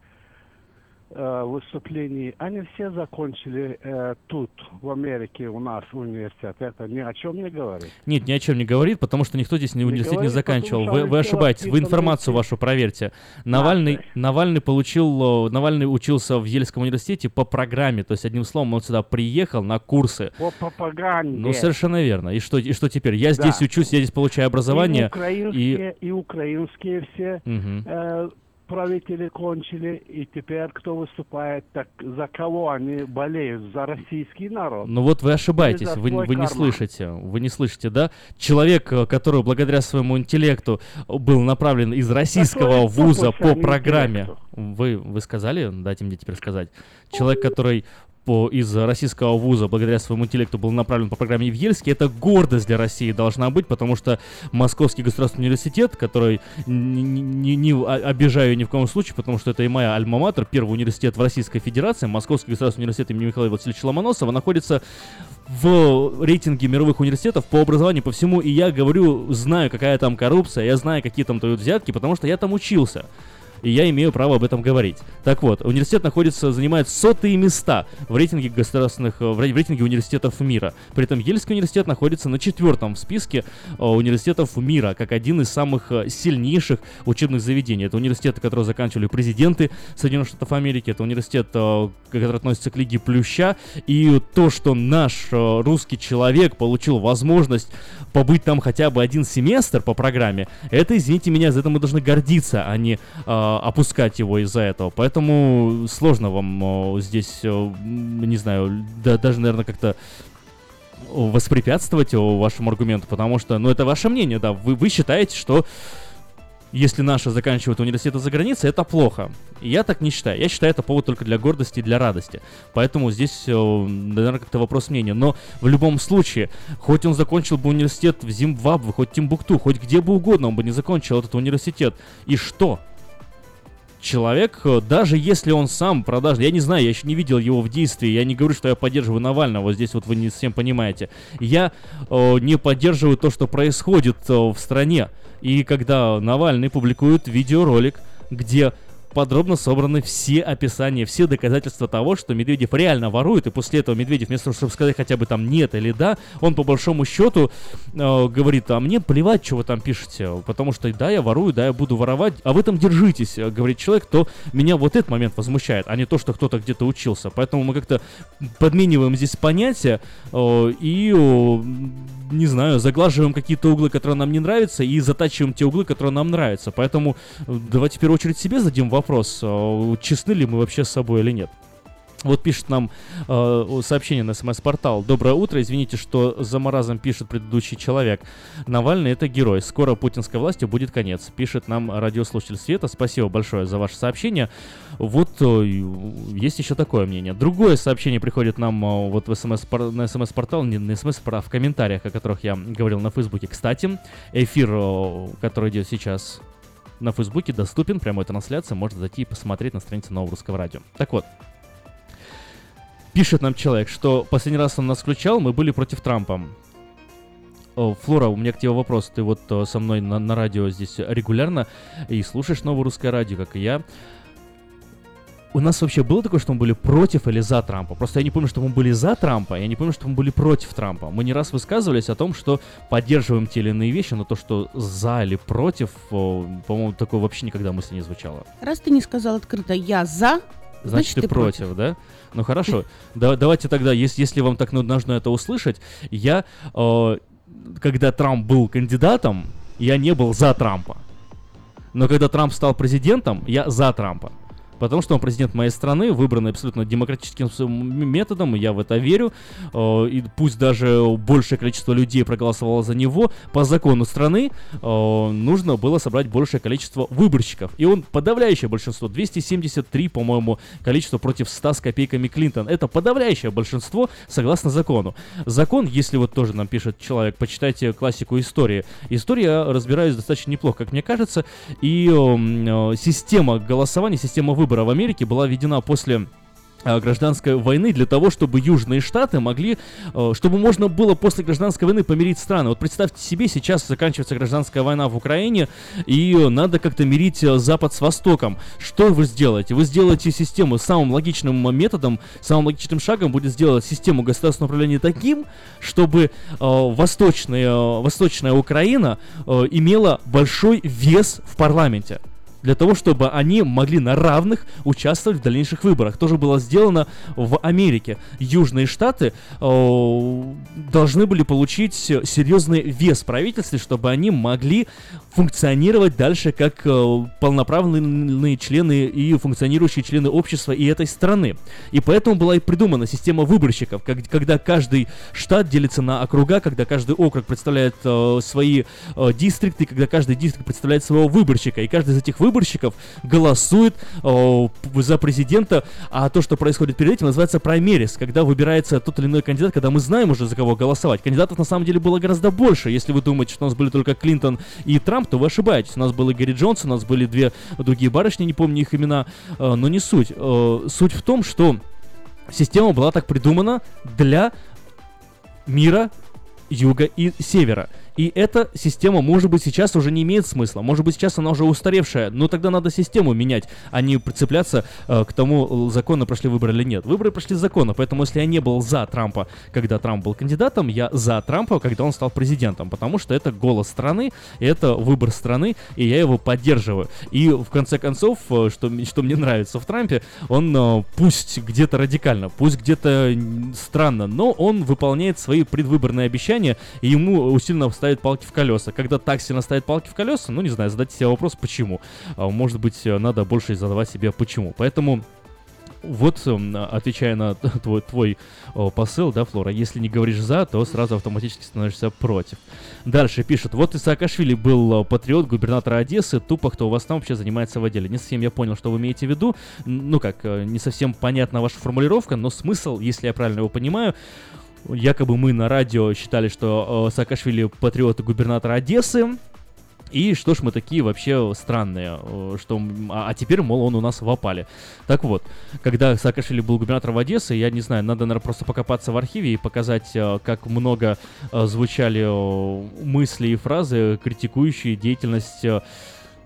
э, выступлений, они все закончили э, тут, в Америке, у нас университет. Это ни о чем не говорит. Нет, ни о чем не говорит, потому что никто здесь не Не университет не говорит, заканчивал. потому что Вы, вы ошибаетесь. Вы информацию вашу проверьте. Навальный, Навальный получил, Навальный учился в Ельском университете по программе. То есть, одним словом, он сюда приехал на курсы. По пропаганде. Ну, совершенно верно. И что, и что теперь? Я здесь Да. учусь, я здесь получаю образование. И украинские, и, украинские все Мгм. э, правители кончили, и теперь кто выступает, так за кого они болеют? За российский народ? Ну вот вы ошибаетесь, вы, вы не слышите, вы не слышите, да? Человек, э, который благодаря своему интеллекту был направлен из российского Какой вуза по программе. интеллекту? Вы, вы сказали, дайте мне теперь сказать. Человек, который по, из российского вуза благодаря своему интеллекту был направлен по программе в Ельске, это гордость для России должна быть, потому что Московский государственный университет, который не, не, не обижаю ни в коем случае, потому что это и моя альма-матер, первый университет в Российской Федерации, Московский государственный университет имени Михаила Васильевича Ломоносова, находится в рейтинге мировых университетов по образованию по всему, и я говорю, знаю, какая там коррупция, я знаю, какие там дают взятки, потому что я там учился и я имею право об этом говорить. Так вот, университет находится, занимает сотые места в рейтинге государственных, в рейтинге университетов мира. При этом Ельский университет находится на четвертом в списке э, университетов мира, как один из самых э, сильнейших учебных заведений. Это университеты, которые заканчивали президенты Соединенных Штатов Америки, это университет, э, который относится к Лиге Плюща, и то, что наш русский человек получил возможность побыть там хотя бы один семестр по программе, это, извините меня, за это мы должны гордиться, а не опускать его из-за этого. Поэтому сложно вам здесь, не знаю, да, даже, наверное, как-то воспрепятствовать вашему аргументу, потому что, ну, это ваше мнение, да, вы, вы считаете, что если наши заканчивают университеты за границей, это плохо. Я так не считаю. Я считаю это повод только для гордости и для радости. Поэтому здесь, наверное, как-то вопрос мнения. Но в любом случае, хоть он закончил бы университет в Зимбабве, хоть Тимбукту, хоть где бы угодно, он бы не закончил этот университет. И что? человек, э, даже если он сам продажный, я не знаю, я еще не видел его в действии, я не говорю, что я поддерживаю Навального, здесь вот вы не всем понимаете. Я э, не поддерживаю то, что происходит э, в стране. И когда Навальный публикует видеоролик, где подробно собраны все описания, все доказательства того, что Медведев реально ворует, и после этого Медведев, вместо того, чтобы сказать хотя бы там нет или да, он по большому счету э, говорит, а мне плевать, что вы там пишете, потому что да, я ворую, да, я буду воровать, а вы там держитесь, э, говорит человек, то меня вот этот момент возмущает, а не то, что кто-то где-то учился. Поэтому мы как-то подмениваем здесь понятия э, и э, не знаю, заглаживаем какие-то углы, которые нам не нравятся, и затачиваем те углы, которые нам нравятся. Поэтому э, давайте в первую очередь себе зададим вопрос, э, честны ли мы вообще с собой или нет. Вот пишет нам э, сообщение на смс-портал. Доброе утро. Извините, что за маразом пишет предыдущий человек. Навальный это герой. Скоро путинской власти будет конец. Пишет нам радиослушатель Света. Спасибо большое за ваше сообщение. Вот э, есть еще такое мнение. Другое сообщение приходит нам э, вот в смс на смс-портал, не на смс, а в комментариях, о которых я говорил на Фейсбуке. Кстати, эфир, э, который идет сейчас на Фейсбуке, доступен, прямой трансляция, можно зайти и посмотреть на странице Нового Русского Радио. Так вот, Пишет нам человек, что последний раз он нас включал, мы были против Трампа. О, Флора, у меня к тебе вопрос. Ты вот о, со мной на, на радио здесь регулярно и слушаешь новое русское радио, как и я. У нас вообще было такое, что мы были против или за Трампа? Просто я не помню, что мы были за Трампа, я не помню, что мы были против Трампа. Мы не раз высказывались о том, что поддерживаем те или иные вещи, но то, что за или против, по-моему, такое вообще никогда мысли не звучало. Раз ты не сказал открыто «я за», значит, значит ты, ты против, против, да? Ну хорошо, да, давайте тогда, если, если вам так нужно это услышать, я, э, когда Трамп был кандидатом, я не был за Трампа. Но когда Трамп стал президентом, я за Трампа. Потому что он президент моей страны, выбранный абсолютно демократическим методом, я в это верю. Э, и пусть даже большее количество людей проголосовало за него, по закону страны э, нужно было собрать большее количество выборщиков. И он подавляющее большинство, 273, по-моему, количество против 100 с копейками Клинтон. Это подавляющее большинство согласно закону. Закон, если вот тоже нам пишет человек, почитайте классику истории. История разбираюсь достаточно неплохо, как мне кажется, и э, система голосования, система выборов выбора в Америке была введена после Э, гражданской войны для того, чтобы южные штаты могли, э, чтобы можно было после гражданской войны помирить страны. Вот представьте себе, сейчас заканчивается гражданская война в Украине, и надо как-то мирить э, Запад с Востоком. Что вы сделаете? Вы сделаете систему самым логичным методом, самым логичным шагом будет сделать систему государственного управления таким, чтобы восточная, восточная Украина имела большой вес в парламенте для того, чтобы они могли на равных участвовать в дальнейших выборах. Тоже было сделано в Америке. Южные штаты э, должны были получить серьезный вес правительстве, чтобы они могли функционировать дальше как э, полноправные члены и функционирующие члены общества и этой страны. И поэтому была и придумана система выборщиков, как, когда каждый штат делится на округа, когда каждый округ представляет э, свои э, дистрикты, когда каждый дистрикт представляет своего выборщика, и каждый из этих выборщиков выборщиков голосует э, за президента, а то, что происходит перед этим, называется праймерис, когда выбирается тот или иной кандидат, когда мы знаем уже, за кого голосовать. Кандидатов на самом деле было гораздо больше. Если вы думаете, что у нас были только Клинтон и Трамп, то вы ошибаетесь. У нас был и Гэри Джонс, у нас были две другие барышни, не помню их имена, э, но не суть. Э, суть в том, что система была так придумана для мира юга и севера. И эта система, может быть, сейчас уже не имеет смысла. Может быть, сейчас она уже устаревшая. Но тогда надо систему менять, а не прицепляться э, к тому, законно прошли выборы или нет. Выборы прошли законно, поэтому если я не был за Трампа, когда Трамп был кандидатом, я за Трампа, когда он стал президентом. Потому что это голос страны, это выбор страны, и я его поддерживаю. И в конце концов, э, что, что мне нравится в Трампе, он э, пусть где-то радикально, пусть где-то странно, но он выполняет свои предвыборные обещания, и ему усиленно ставит палки в колеса. Когда так сильно ставит палки в колеса, ну не знаю, задайте себе вопрос, почему. А, может быть, надо больше задавать себе почему. Поэтому вот, эм, отвечая на твой, твой посыл, да, Флора, если не говоришь за, то сразу автоматически становишься против. Дальше пишут, вот и Саакашвили был патриот губернатора Одессы, тупо кто у вас там вообще занимается в отделе. Не совсем я понял, что вы имеете в виду, ну как, э, не совсем понятна ваша формулировка, но смысл, если я правильно его понимаю, якобы мы на радио считали, что э, Саакашвили патриот и губернатор Одессы, и что ж мы такие вообще странные, э, что, а, а теперь, мол, он у нас в опале. Так вот, когда Саакашвили был губернатором Одессы, я не знаю, надо, наверное, просто покопаться в архиве и показать, э, как много звучали мысли и фразы, критикующие деятельность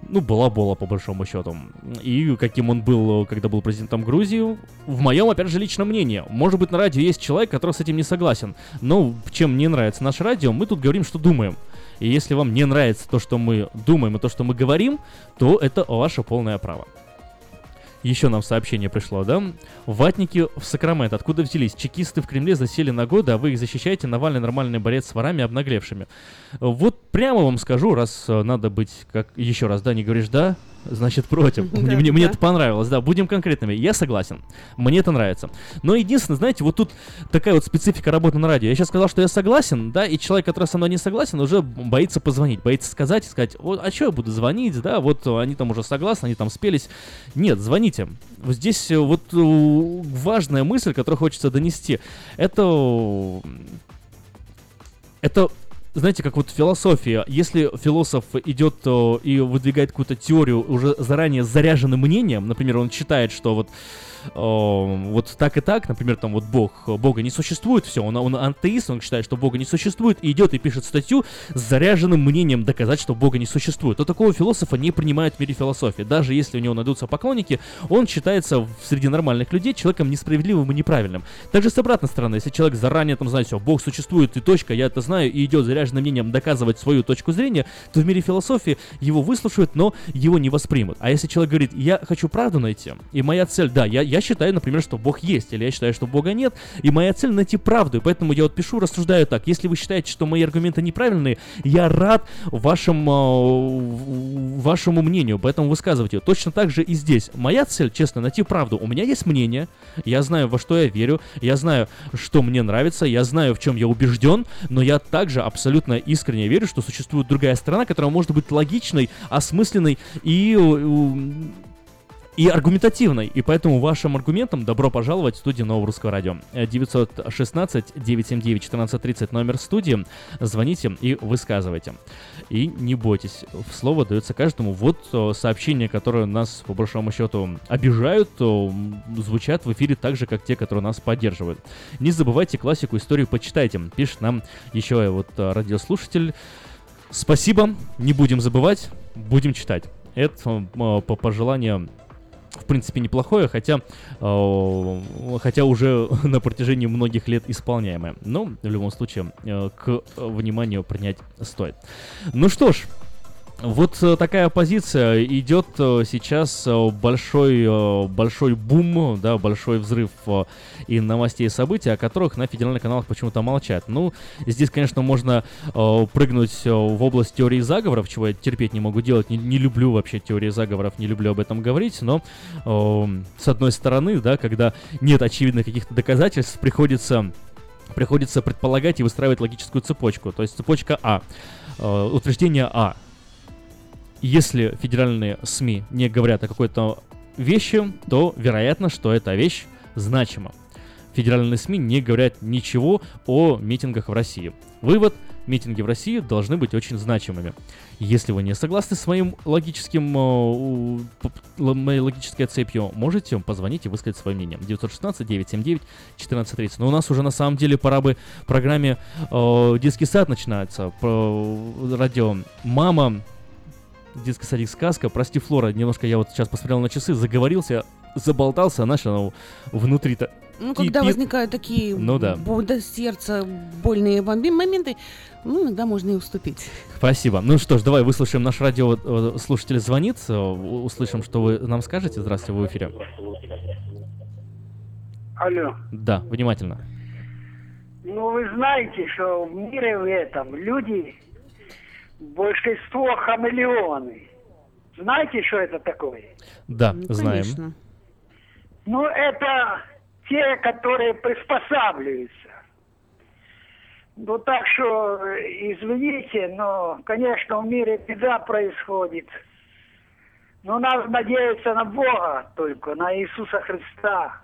ну, была-была, по большому счету. И каким он был, когда был президентом Грузии, в моем, опять же, личном мнении. Может быть, на радио есть человек, который с этим не согласен. Но чем мне нравится наше радио, мы тут говорим, что думаем. И если вам не нравится то, что мы думаем, и то, что мы говорим, то это ваше полное право. Еще нам сообщение пришло, да? Ватники в Сакраменто. Откуда взялись? Чекисты в Кремле засели на годы, а вы их защищаете. Навальный нормальный борец с ворами обнаглевшими. Вот прямо вам скажу, раз э, надо быть, как еще раз, да, не говоришь да, значит против. Мне, мне, мне это понравилось, да, будем конкретными. Я согласен, мне это нравится. Но единственное, знаете, вот тут такая вот специфика работы на радио. Я сейчас сказал, что я согласен, да, и человек, который со мной не согласен, уже боится позвонить, боится сказать, сказать, вот, а что я буду звонить, да, вот они там уже согласны, они там спелись. Нет, звоните. Здесь э, вот э, важная мысль, которую хочется донести, это это знаете, как вот философия. Если философ идет э, и выдвигает какую-то теорию уже заранее заряженным мнением, например, он считает, что вот вот так и так, например, там вот Бог, Бога не существует, все, он, он антеист, он считает, что Бога не существует, и идет и пишет статью с заряженным мнением доказать, что Бога не существует, то такого философа не принимают в мире философии. Даже если у него найдутся поклонники, он считается среди нормальных людей человеком несправедливым и неправильным. Также с обратной стороны, если человек заранее там знает, все, Бог существует и точка, я это знаю, и идет заряженным мнением доказывать свою точку зрения, то в мире философии его выслушают, но его не воспримут. А если человек говорит, я хочу правду найти, и моя цель, да, я, я считаю, например, что Бог есть, или я считаю, что Бога нет, и моя цель найти правду, и поэтому я вот пишу, рассуждаю так. Если вы считаете, что мои аргументы неправильные, я рад вашим, э, вашему мнению, поэтому высказывайте. Точно так же и здесь. Моя цель, честно, найти правду. У меня есть мнение, я знаю, во что я верю, я знаю, что мне нравится, я знаю, в чем я убежден, но я также абсолютно искренне верю, что существует другая сторона, которая может быть логичной, осмысленной и и аргументативной. И поэтому вашим аргументам добро пожаловать в студию Нового Русского Радио. 916-979-1430 номер студии. Звоните и высказывайте. И не бойтесь, слово дается каждому. Вот э, сообщения, которые нас, по большому счету, обижают, звучат в эфире так же, как те, которые нас поддерживают. Не забывайте классику историю почитайте. Пишет нам еще вот э, радиослушатель. Спасибо, не будем забывать, будем читать. Это э, по пожеланию в принципе, неплохое, хотя, э, хотя уже на протяжении многих лет исполняемое. Но, в любом случае, э, к вниманию принять стоит. Ну что ж, вот э, такая позиция. Идет э, сейчас э, большой, большой бум, да, большой взрыв и новостей и событий, о которых на федеральных каналах почему-то молчат. Ну, здесь, конечно, можно прыгнуть в область теории заговоров, чего я терпеть не могу делать. Не, не люблю вообще теории заговоров, не люблю об этом говорить, но с одной стороны, да, когда нет очевидных каких-то доказательств, приходится приходится предполагать и выстраивать логическую цепочку. То есть цепочка А. Утверждение А если федеральные СМИ не говорят о какой-то вещи, то вероятно, что эта вещь значима. Федеральные СМИ не говорят ничего о митингах в России. Вывод – митинги в России должны быть очень значимыми. Если вы не согласны с моим логическим, э, моей логической цепью, можете позвонить и высказать свое мнение. 916-979-1430. Но у нас уже на самом деле пора бы программе э, «Детский сад» начинается. Про радио «Мама», детский садик сказка. Прости, Флора, немножко я вот сейчас посмотрел на часы, заговорился, заболтался, а начал внутри-то ну, когда возникают такие ну, да. до сердца больные моменты, ну, иногда можно и уступить. Спасибо. Ну что ж, давай выслушаем наш радио. Э, слушатель звонит, э, услышим, что вы нам скажете. Здравствуйте, в эфире. Алло. Да, внимательно. Ну, вы знаете, что в мире в этом люди, большинство хамелеоны. Знаете, что это такое? Да, ну, знаем. Конечно. Ну, это те, которые приспосабливаются. Ну, так что, извините, но, конечно, в мире беда происходит. Но надо надеяться на Бога только, на Иисуса Христа.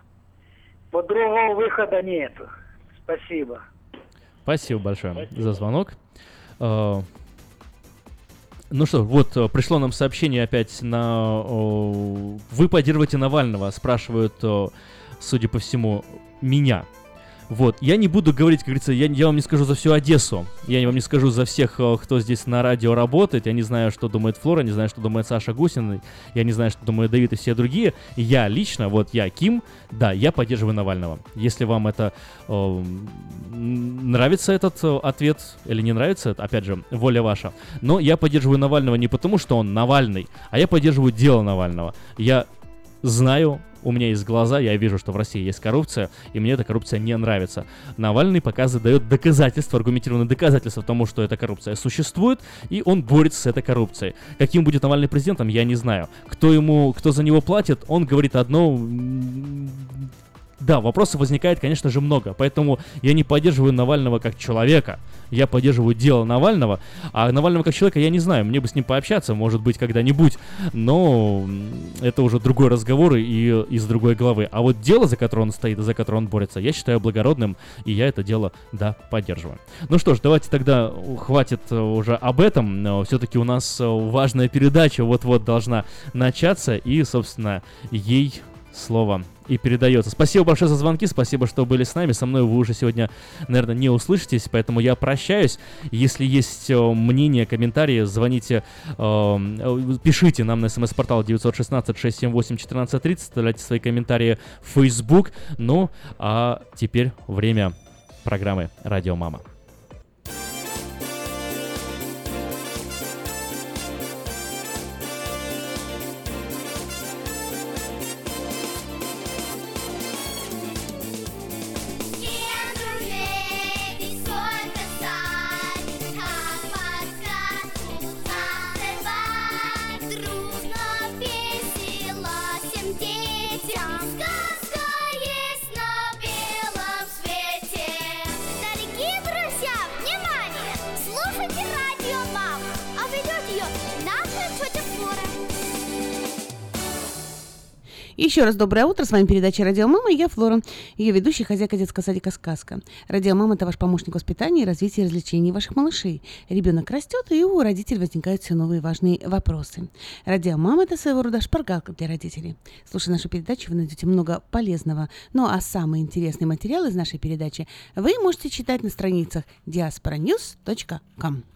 По другого выхода нету. Спасибо. Спасибо большое Спасибо. за звонок. Ну что, вот э, пришло нам сообщение опять на... Вы поддерживаете Навального, спрашивают судя по всему, меня. Вот, я не буду говорить, как говорится, я, я вам не скажу за всю Одессу, я вам не скажу за всех, э, кто здесь на радио работает, я не знаю, что думает Флора, не знаю, что думает Саша Гусин, я не знаю, что думает Давид и все другие. Я лично, вот я, Ким, да, я поддерживаю Навального. Если вам это э, нравится этот э, ответ или не нравится, опять же, воля ваша. Но я поддерживаю Навального не потому, что он Навальный, а я поддерживаю дело Навального. Я знаю у меня есть глаза, я вижу, что в России есть коррупция, и мне эта коррупция не нравится. Навальный показывает, дает доказательства, аргументированные доказательства тому, что эта коррупция существует, и он борется с этой коррупцией. Каким будет Навальный президентом, я не знаю. Кто ему, кто за него платит, он говорит одно, да, вопросов возникает, конечно же, много. Поэтому я не поддерживаю Навального как человека. Я поддерживаю дело Навального. А Навального как человека я не знаю. Мне бы с ним пообщаться, может быть, когда-нибудь. Но это уже другой разговор и из другой главы. А вот дело, за которое он стоит и за которое он борется, я считаю благородным. И я это дело, да, поддерживаю. Ну что ж, давайте тогда хватит уже об этом. Все-таки у нас важная передача вот-вот должна начаться. И, собственно, ей слово и передается. Спасибо большое за звонки, спасибо, что были с нами. Со мной вы уже сегодня, наверное, не услышитесь, поэтому я прощаюсь. Если есть э, мнение, комментарии, звоните, э, пишите нам на смс-портал 916-678-1430, оставляйте свои комментарии в Facebook. Ну, а теперь время программы «Радио Мама». Еще раз доброе утро. С вами передача «Радио Мама» и я, Флора, ее ведущая, хозяйка детского садика «Сказка». «Радио Мама» — это ваш помощник воспитания и развития развлечений ваших малышей. Ребенок растет, и у родителей возникают все новые важные вопросы. «Радио Мама» — это своего рода шпаргалка для родителей. Слушая нашу передачу, вы найдете много полезного. Ну а самый интересный материал из нашей передачи вы можете читать на страницах diasporanews.com.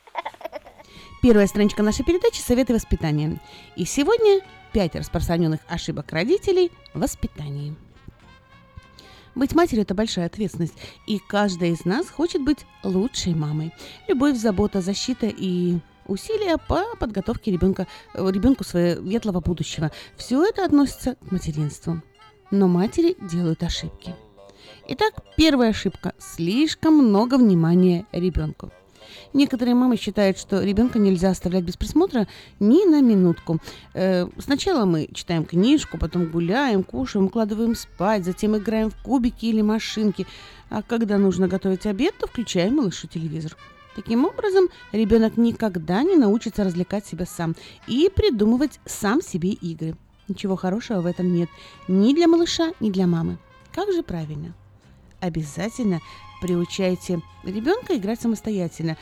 Первая страничка нашей передачи «Советы воспитания». И сегодня пять распространенных ошибок родителей в воспитании. Быть матерью – это большая ответственность, и каждая из нас хочет быть лучшей мамой. Любовь, забота, защита и усилия по подготовке ребенка, э, ребенку своего светлого будущего. Все это относится к материнству. Но матери делают ошибки. Итак, первая ошибка – слишком много внимания ребенку. Некоторые мамы считают, что ребенка нельзя оставлять без присмотра ни на минутку. Э, сначала мы читаем книжку, потом гуляем, кушаем, укладываем спать, затем играем в кубики или машинки. А когда нужно готовить обед, то включаем малышу телевизор. Таким образом, ребенок никогда не научится развлекать себя сам и придумывать сам себе игры. Ничего хорошего в этом нет ни для малыша, ни для мамы. Как же правильно? Обязательно приучайте ребенка играть самостоятельно.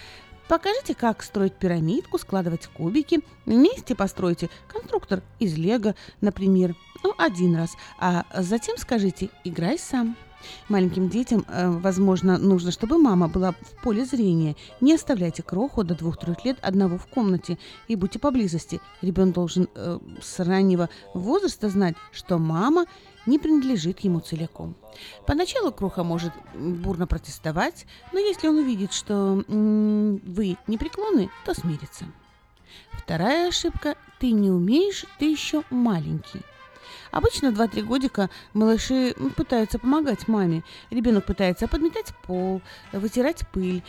Покажите, как строить пирамидку, складывать кубики. Вместе постройте конструктор из лего, например, ну, один раз, а затем скажите «играй сам». Маленьким детям, э, возможно, нужно, чтобы мама была в поле зрения. Не оставляйте кроху до двух-трех лет одного в комнате и будьте поблизости. Ребенок должен э, с раннего возраста знать, что мама не принадлежит ему целиком. Поначалу Кроха может бурно протестовать, но если он увидит, что вы непреклонны, то смирится. Вторая ошибка – ты не умеешь, ты еще маленький. Обычно 2-3 годика малыши пытаются помогать маме. Ребенок пытается подметать пол, вытирать пыль,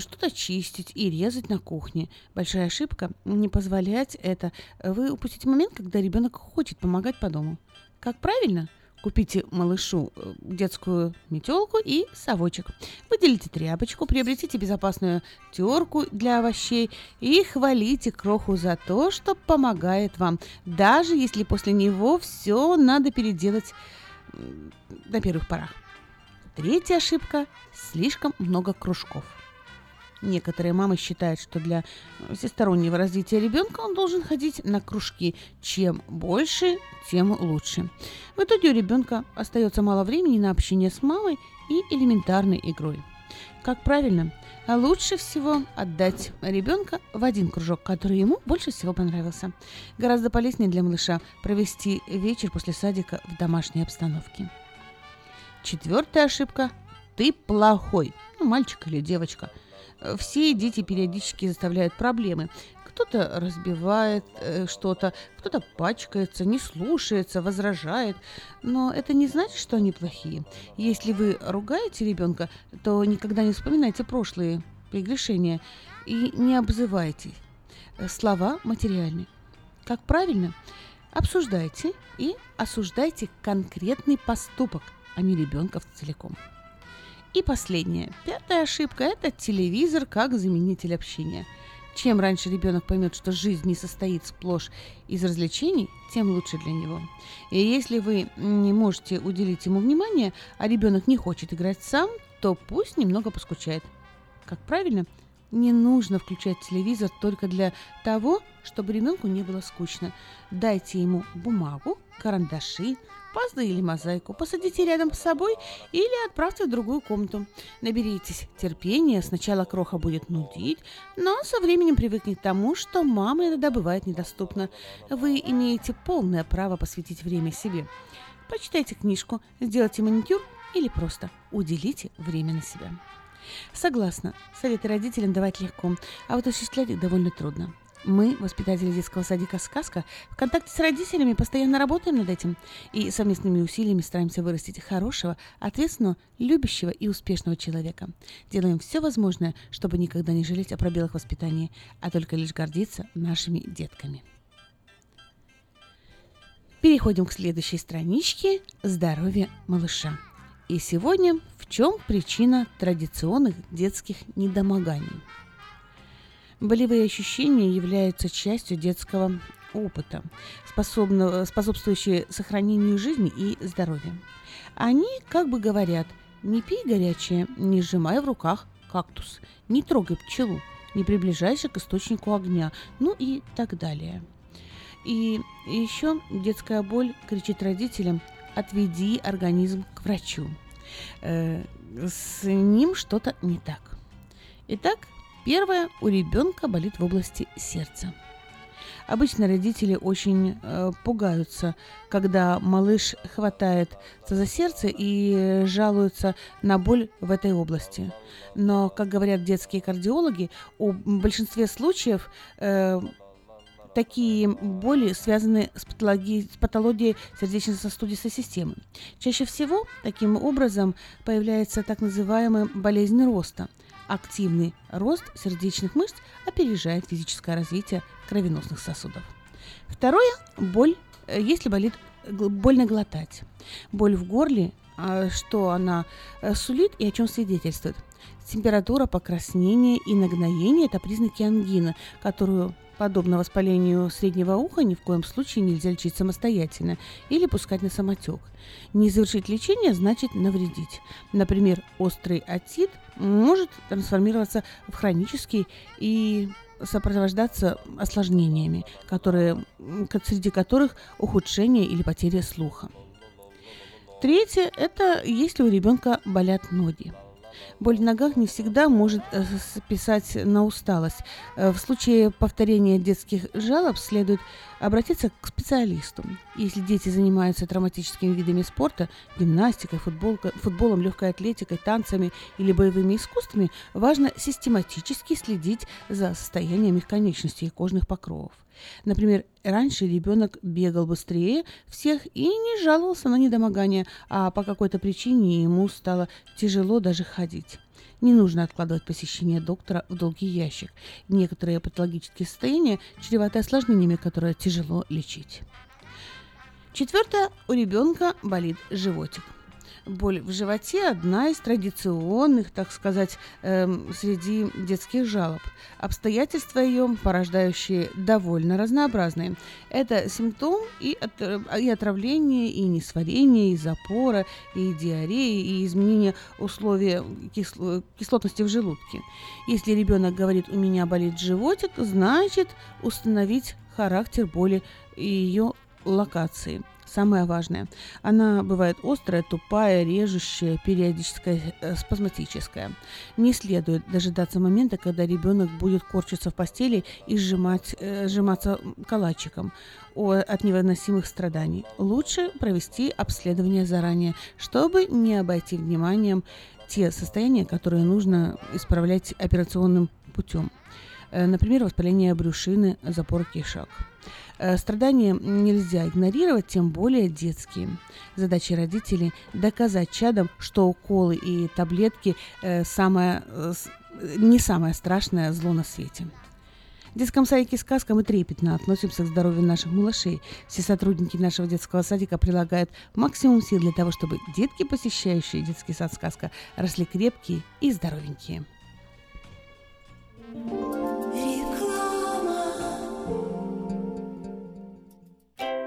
что-то чистить и резать на кухне. Большая ошибка – не позволять это. Вы упустите момент, когда ребенок хочет помогать по дому. Как правильно? Купите малышу э, детскую метелку и совочек. Выделите тряпочку, приобретите безопасную терку для овощей и хвалите кроху за то, что помогает вам, даже если после него все надо переделать на первых порах. Третья ошибка – слишком много кружков. Некоторые мамы считают, что для всестороннего развития ребенка он должен ходить на кружки. Чем больше, тем лучше. В итоге у ребенка остается мало времени на общение с мамой и элементарной игрой. Как правильно? А лучше всего отдать ребенка в один кружок, который ему больше всего понравился. Гораздо полезнее для малыша провести вечер после садика в домашней обстановке. Четвертая ошибка – ты плохой, ну, мальчик или девочка – все дети периодически заставляют проблемы. Кто-то разбивает э, что-то, кто-то пачкается, не слушается, возражает. Но это не значит, что они плохие. Если вы ругаете ребенка, то никогда не вспоминайте прошлые прегрешения и не обзывайте. Слова материальны. Как правильно? Обсуждайте и осуждайте конкретный поступок, а не ребенка целиком. И последняя, пятая ошибка – это телевизор как заменитель общения. Чем раньше ребенок поймет, что жизнь не состоит сплошь из развлечений, тем лучше для него. И если вы не можете уделить ему внимание, а ребенок не хочет играть сам, то пусть немного поскучает. Как правильно? Не нужно включать телевизор только для того, чтобы ребенку не было скучно. Дайте ему бумагу, карандаши, пасту или мозаику, посадите рядом с собой или отправьте в другую комнату. Наберитесь терпения, сначала кроха будет нудить, но со временем привыкнет к тому, что мама иногда бывает недоступна. Вы имеете полное право посвятить время себе. Почитайте книжку, сделайте маникюр или просто уделите время на себя. Согласна, советы родителям давать легко, а вот осуществлять их довольно трудно. Мы, воспитатели детского садика «Сказка», в контакте с родителями постоянно работаем над этим и совместными усилиями стараемся вырастить хорошего, ответственного, любящего и успешного человека. Делаем все возможное, чтобы никогда не жалеть о пробелах воспитания, а только лишь гордиться нашими детками. Переходим к следующей страничке «Здоровье малыша». И сегодня в чем причина традиционных детских недомоганий? Болевые ощущения являются частью детского опыта, способствующие сохранению жизни и здоровья. Они как бы говорят, не пей горячее, не сжимай в руках кактус, не трогай пчелу, не приближайся к источнику огня, ну и так далее. И еще детская боль кричит родителям, отведи организм к врачу. Э, с ним что-то не так. Итак, первое, у ребенка болит в области сердца. Обычно родители очень э, пугаются, когда малыш хватает за сердце и жалуются на боль в этой области. Но, как говорят детские кардиологи, у большинстве случаев э, такие боли связаны с патологией, с патологией сердечно-сосудистой системы. Чаще всего таким образом появляется так называемая болезнь роста. Активный рост сердечных мышц опережает физическое развитие кровеносных сосудов. Второе – боль, э, если болит, больно глотать. Боль в горле, а, что она э, сулит и о чем свидетельствует. Температура, покраснение и нагноение – это признаки ангины, которую Подобно воспалению среднего уха ни в коем случае нельзя лечить самостоятельно или пускать на самотек. Не завершить лечение значит навредить. Например, острый отит может трансформироваться в хронический и сопровождаться осложнениями, которые, среди которых ухудшение или потеря слуха. Третье – это если у ребенка болят ноги. Боль в ногах не всегда может э, списать на усталость. Э, в случае повторения детских жалоб следует обратиться к специалисту. Если дети занимаются травматическими видами спорта, гимнастикой, футбол, футболом, легкой атлетикой, танцами или боевыми искусствами, важно систематически следить за состоянием их конечностей и кожных покровов. Например, раньше ребенок бегал быстрее всех и не жаловался на недомогание, а по какой-то причине ему стало тяжело даже ходить. Не нужно откладывать посещение доктора в долгий ящик. Некоторые патологические состояния чреваты осложнениями, которые тяжело лечить. Четвертое. У ребенка болит животик боль в животе одна из традиционных, так сказать, эм, среди детских жалоб. Обстоятельства ее, порождающие довольно разнообразные. Это симптом и, от, и отравления, и несварения, и запора, и диареи, и изменения условий кисло, кислотности в желудке. Если ребенок говорит «у меня болит животик», значит установить характер боли и ее локации – самое важное. Она бывает острая, тупая, режущая, периодическая, э, спазматическая. Не следует дожидаться момента, когда ребенок будет корчиться в постели и сжимать, э, сжиматься калачиком от невыносимых страданий. Лучше провести обследование заранее, чтобы не обойти вниманием те состояния, которые нужно исправлять операционным путем. Э, например, воспаление брюшины, запор кишок. Э, страдания нельзя игнорировать, тем более детские. Задача родителей – доказать чадам, что уколы и таблетки э, самое, не самое страшное зло на свете. В детском садике «Сказка» мы трепетно относимся к здоровью наших малышей. Все сотрудники нашего детского садика прилагают максимум сил для того, чтобы детки, посещающие детский сад «Сказка», росли крепкие и здоровенькие.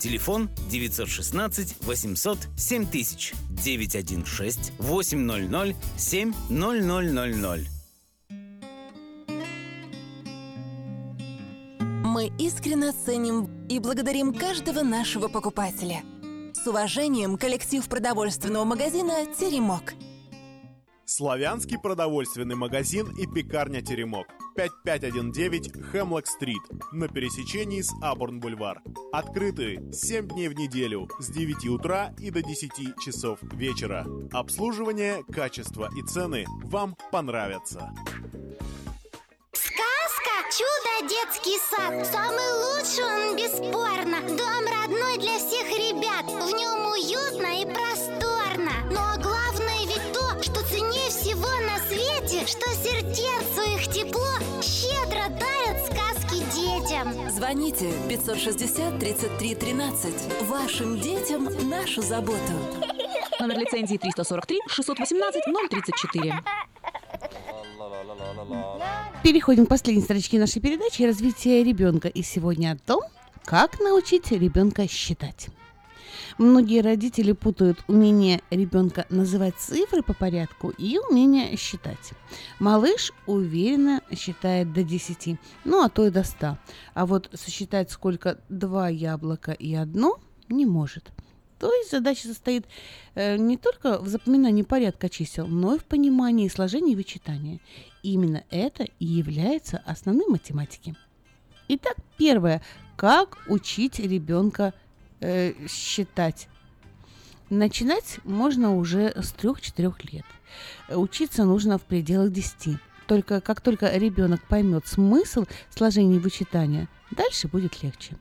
Телефон 916 800 7000 916 800 7000. мы искренне ценим и благодарим каждого нашего покупателя. С уважением, коллектив продовольственного магазина «Теремок». Славянский продовольственный магазин и пекарня «Теремок». 5519 Хемлок-стрит на пересечении с Абурн-бульвар. Открыты 7 дней в неделю с 9 утра и до 10 часов вечера. Обслуживание, качество и цены вам понравятся. Сказка «Чудо детский сад» Самый лучший он бесспорно Дом родной для всех ребят В нем уютно и Что сердцу их тепло щедро дарят сказки детям Звоните 560 33 13. Вашим детям нашу заботу. Номер лицензии 343 618 034. Переходим к последней строчке нашей передачи «Развитие ребенка». И сегодня о том, как научить ребенка считать. Многие родители путают умение ребенка называть цифры по порядку и умение считать. Малыш уверенно считает до 10, ну а то и до 100. А вот сосчитать сколько два яблока и одно не может. То есть задача состоит э, не только в запоминании порядка чисел, но и в понимании сложения и вычитания. Именно это и является основным математики. Итак, первое. Как учить ребенка э, считать? Начинать можно уже с 3-4 лет. Учиться нужно в пределах 10. Только как только ребенок поймет смысл сложения и вычитания, дальше будет легче.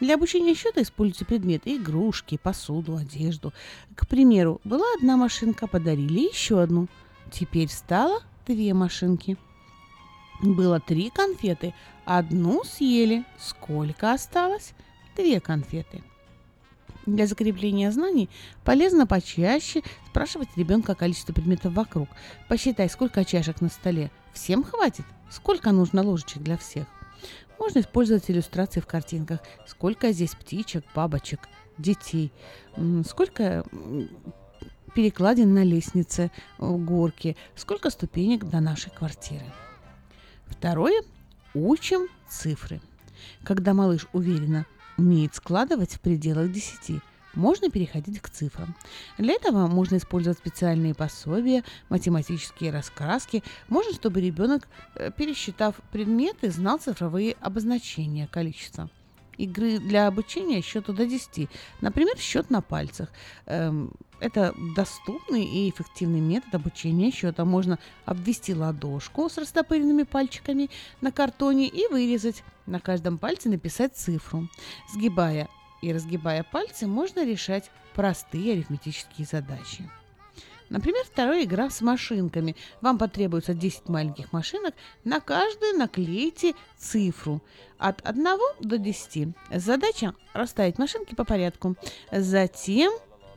Для обучения счета используйте предметы, игрушки, посуду, одежду. К примеру, была одна машинка, подарили еще одну. Теперь стало две машинки. Было три конфеты, одну съели. Сколько осталось? Две конфеты. Для закрепления знаний полезно почаще спрашивать ребенка о количестве предметов вокруг. Посчитай, сколько чашек на столе. Всем хватит? Сколько нужно ложечек для всех? Можно использовать иллюстрации в картинках. Сколько здесь птичек, бабочек, детей. Сколько перекладин на лестнице, горки. Сколько ступенек до нашей квартиры. Второе. Учим цифры. Когда малыш уверенно умеет складывать в пределах 10, можно переходить к цифрам. Для этого можно использовать специальные пособия, математические раскраски. Можно, чтобы ребенок, пересчитав предметы, знал цифровые обозначения количества. Игры для обучения счету до 10. Например, счет на пальцах. Эм, это доступный и эффективный метод обучения счета. Можно обвести ладошку с растопыренными пальчиками на картоне и вырезать. На каждом пальце написать цифру. Сгибая и разгибая пальцы, можно решать простые арифметические задачи. Например, вторая игра с машинками. Вам потребуется 10 маленьких машинок. На каждую наклейте цифру от 1 до 10. Задача расставить машинки по порядку. Затем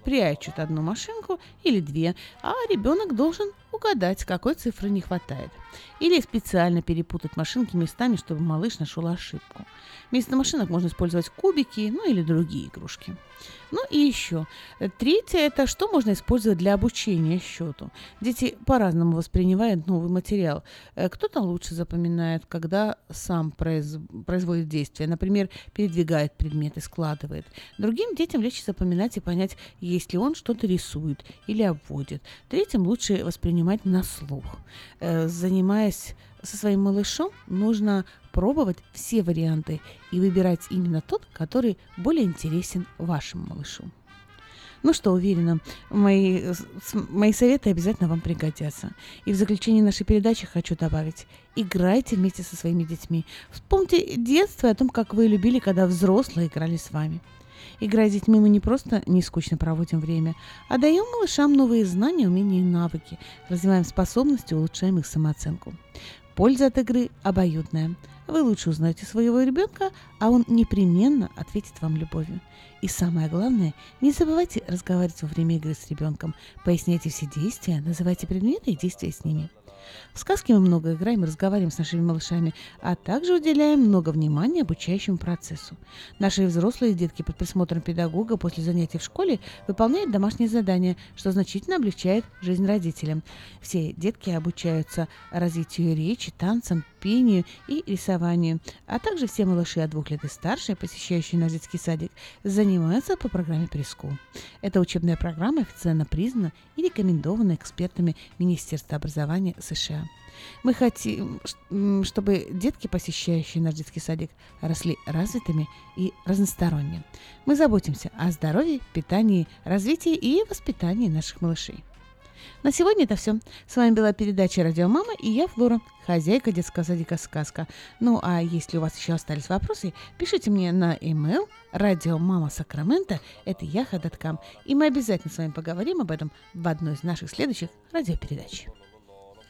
прячут одну машинку или две, а ребенок должен угадать, какой цифры не хватает. Или специально перепутать машинки местами, чтобы малыш нашел ошибку. Вместо машинок можно использовать кубики, ну или другие игрушки. Ну и еще. Третье – это что можно использовать для обучения счету. Дети по-разному воспринимают новый материал. Э, кто-то лучше запоминает, когда сам произ... производит действие. Например, передвигает предметы, складывает. Другим детям легче запоминать и понять, если он что-то рисует или обводит. Третьим лучше воспринимать на слух. Э, занимаясь со своим малышом, нужно пробовать все варианты и выбирать именно тот, который более интересен вашему малышу. Ну что, уверена, мои, мои советы обязательно вам пригодятся. И в заключение нашей передачи хочу добавить. Играйте вместе со своими детьми. Вспомните детство о том, как вы любили, когда взрослые играли с вами. Играя с детьми, мы не просто не скучно проводим время, а даем малышам новые знания, умения и навыки, развиваем способности, улучшаем их самооценку. Польза от игры обоюдная. Вы лучше узнаете своего ребенка, а он непременно ответит вам любовью. И самое главное, не забывайте разговаривать во время игры с ребенком. Поясняйте все действия, называйте предметы и действия с ними. В сказке мы много играем и разговариваем с нашими малышами, а также уделяем много внимания обучающему процессу. Наши взрослые детки под присмотром педагога после занятий в школе выполняют домашние задания, что значительно облегчает жизнь родителям. Все детки обучаются развитию речи, танцам, пению и рисованию, а также все малыши от двух лет и старше, посещающие наш детский садик, занимаются по программе Преску. Эта учебная программа официально признана и рекомендована экспертами Министерства образования США. Мы хотим, чтобы детки, посещающие наш детский садик, росли развитыми и разносторонними. Мы заботимся о здоровье, питании, развитии и воспитании наших малышей. На сегодня это все. С вами была передача «Радио Мама» и я, Флора, хозяйка детского садика «Сказка». Ну, а если у вас еще остались вопросы, пишите мне на email радиомама Сакраменто, это яха.ком, и мы обязательно с вами поговорим об этом в одной из наших следующих радиопередач.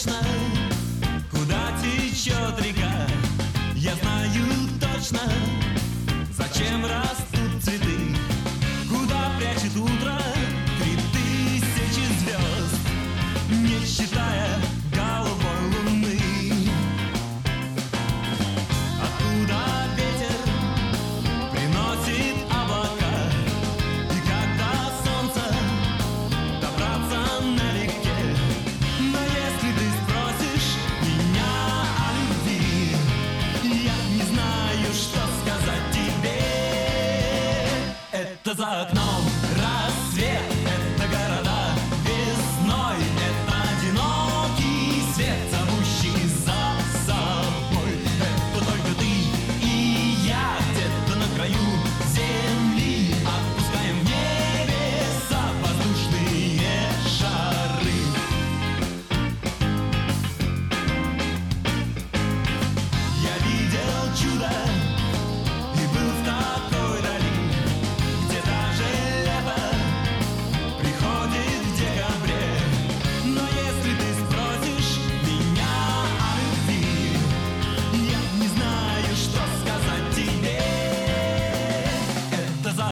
Точно, куда течет река. Я знаю точно, зачем растут за окном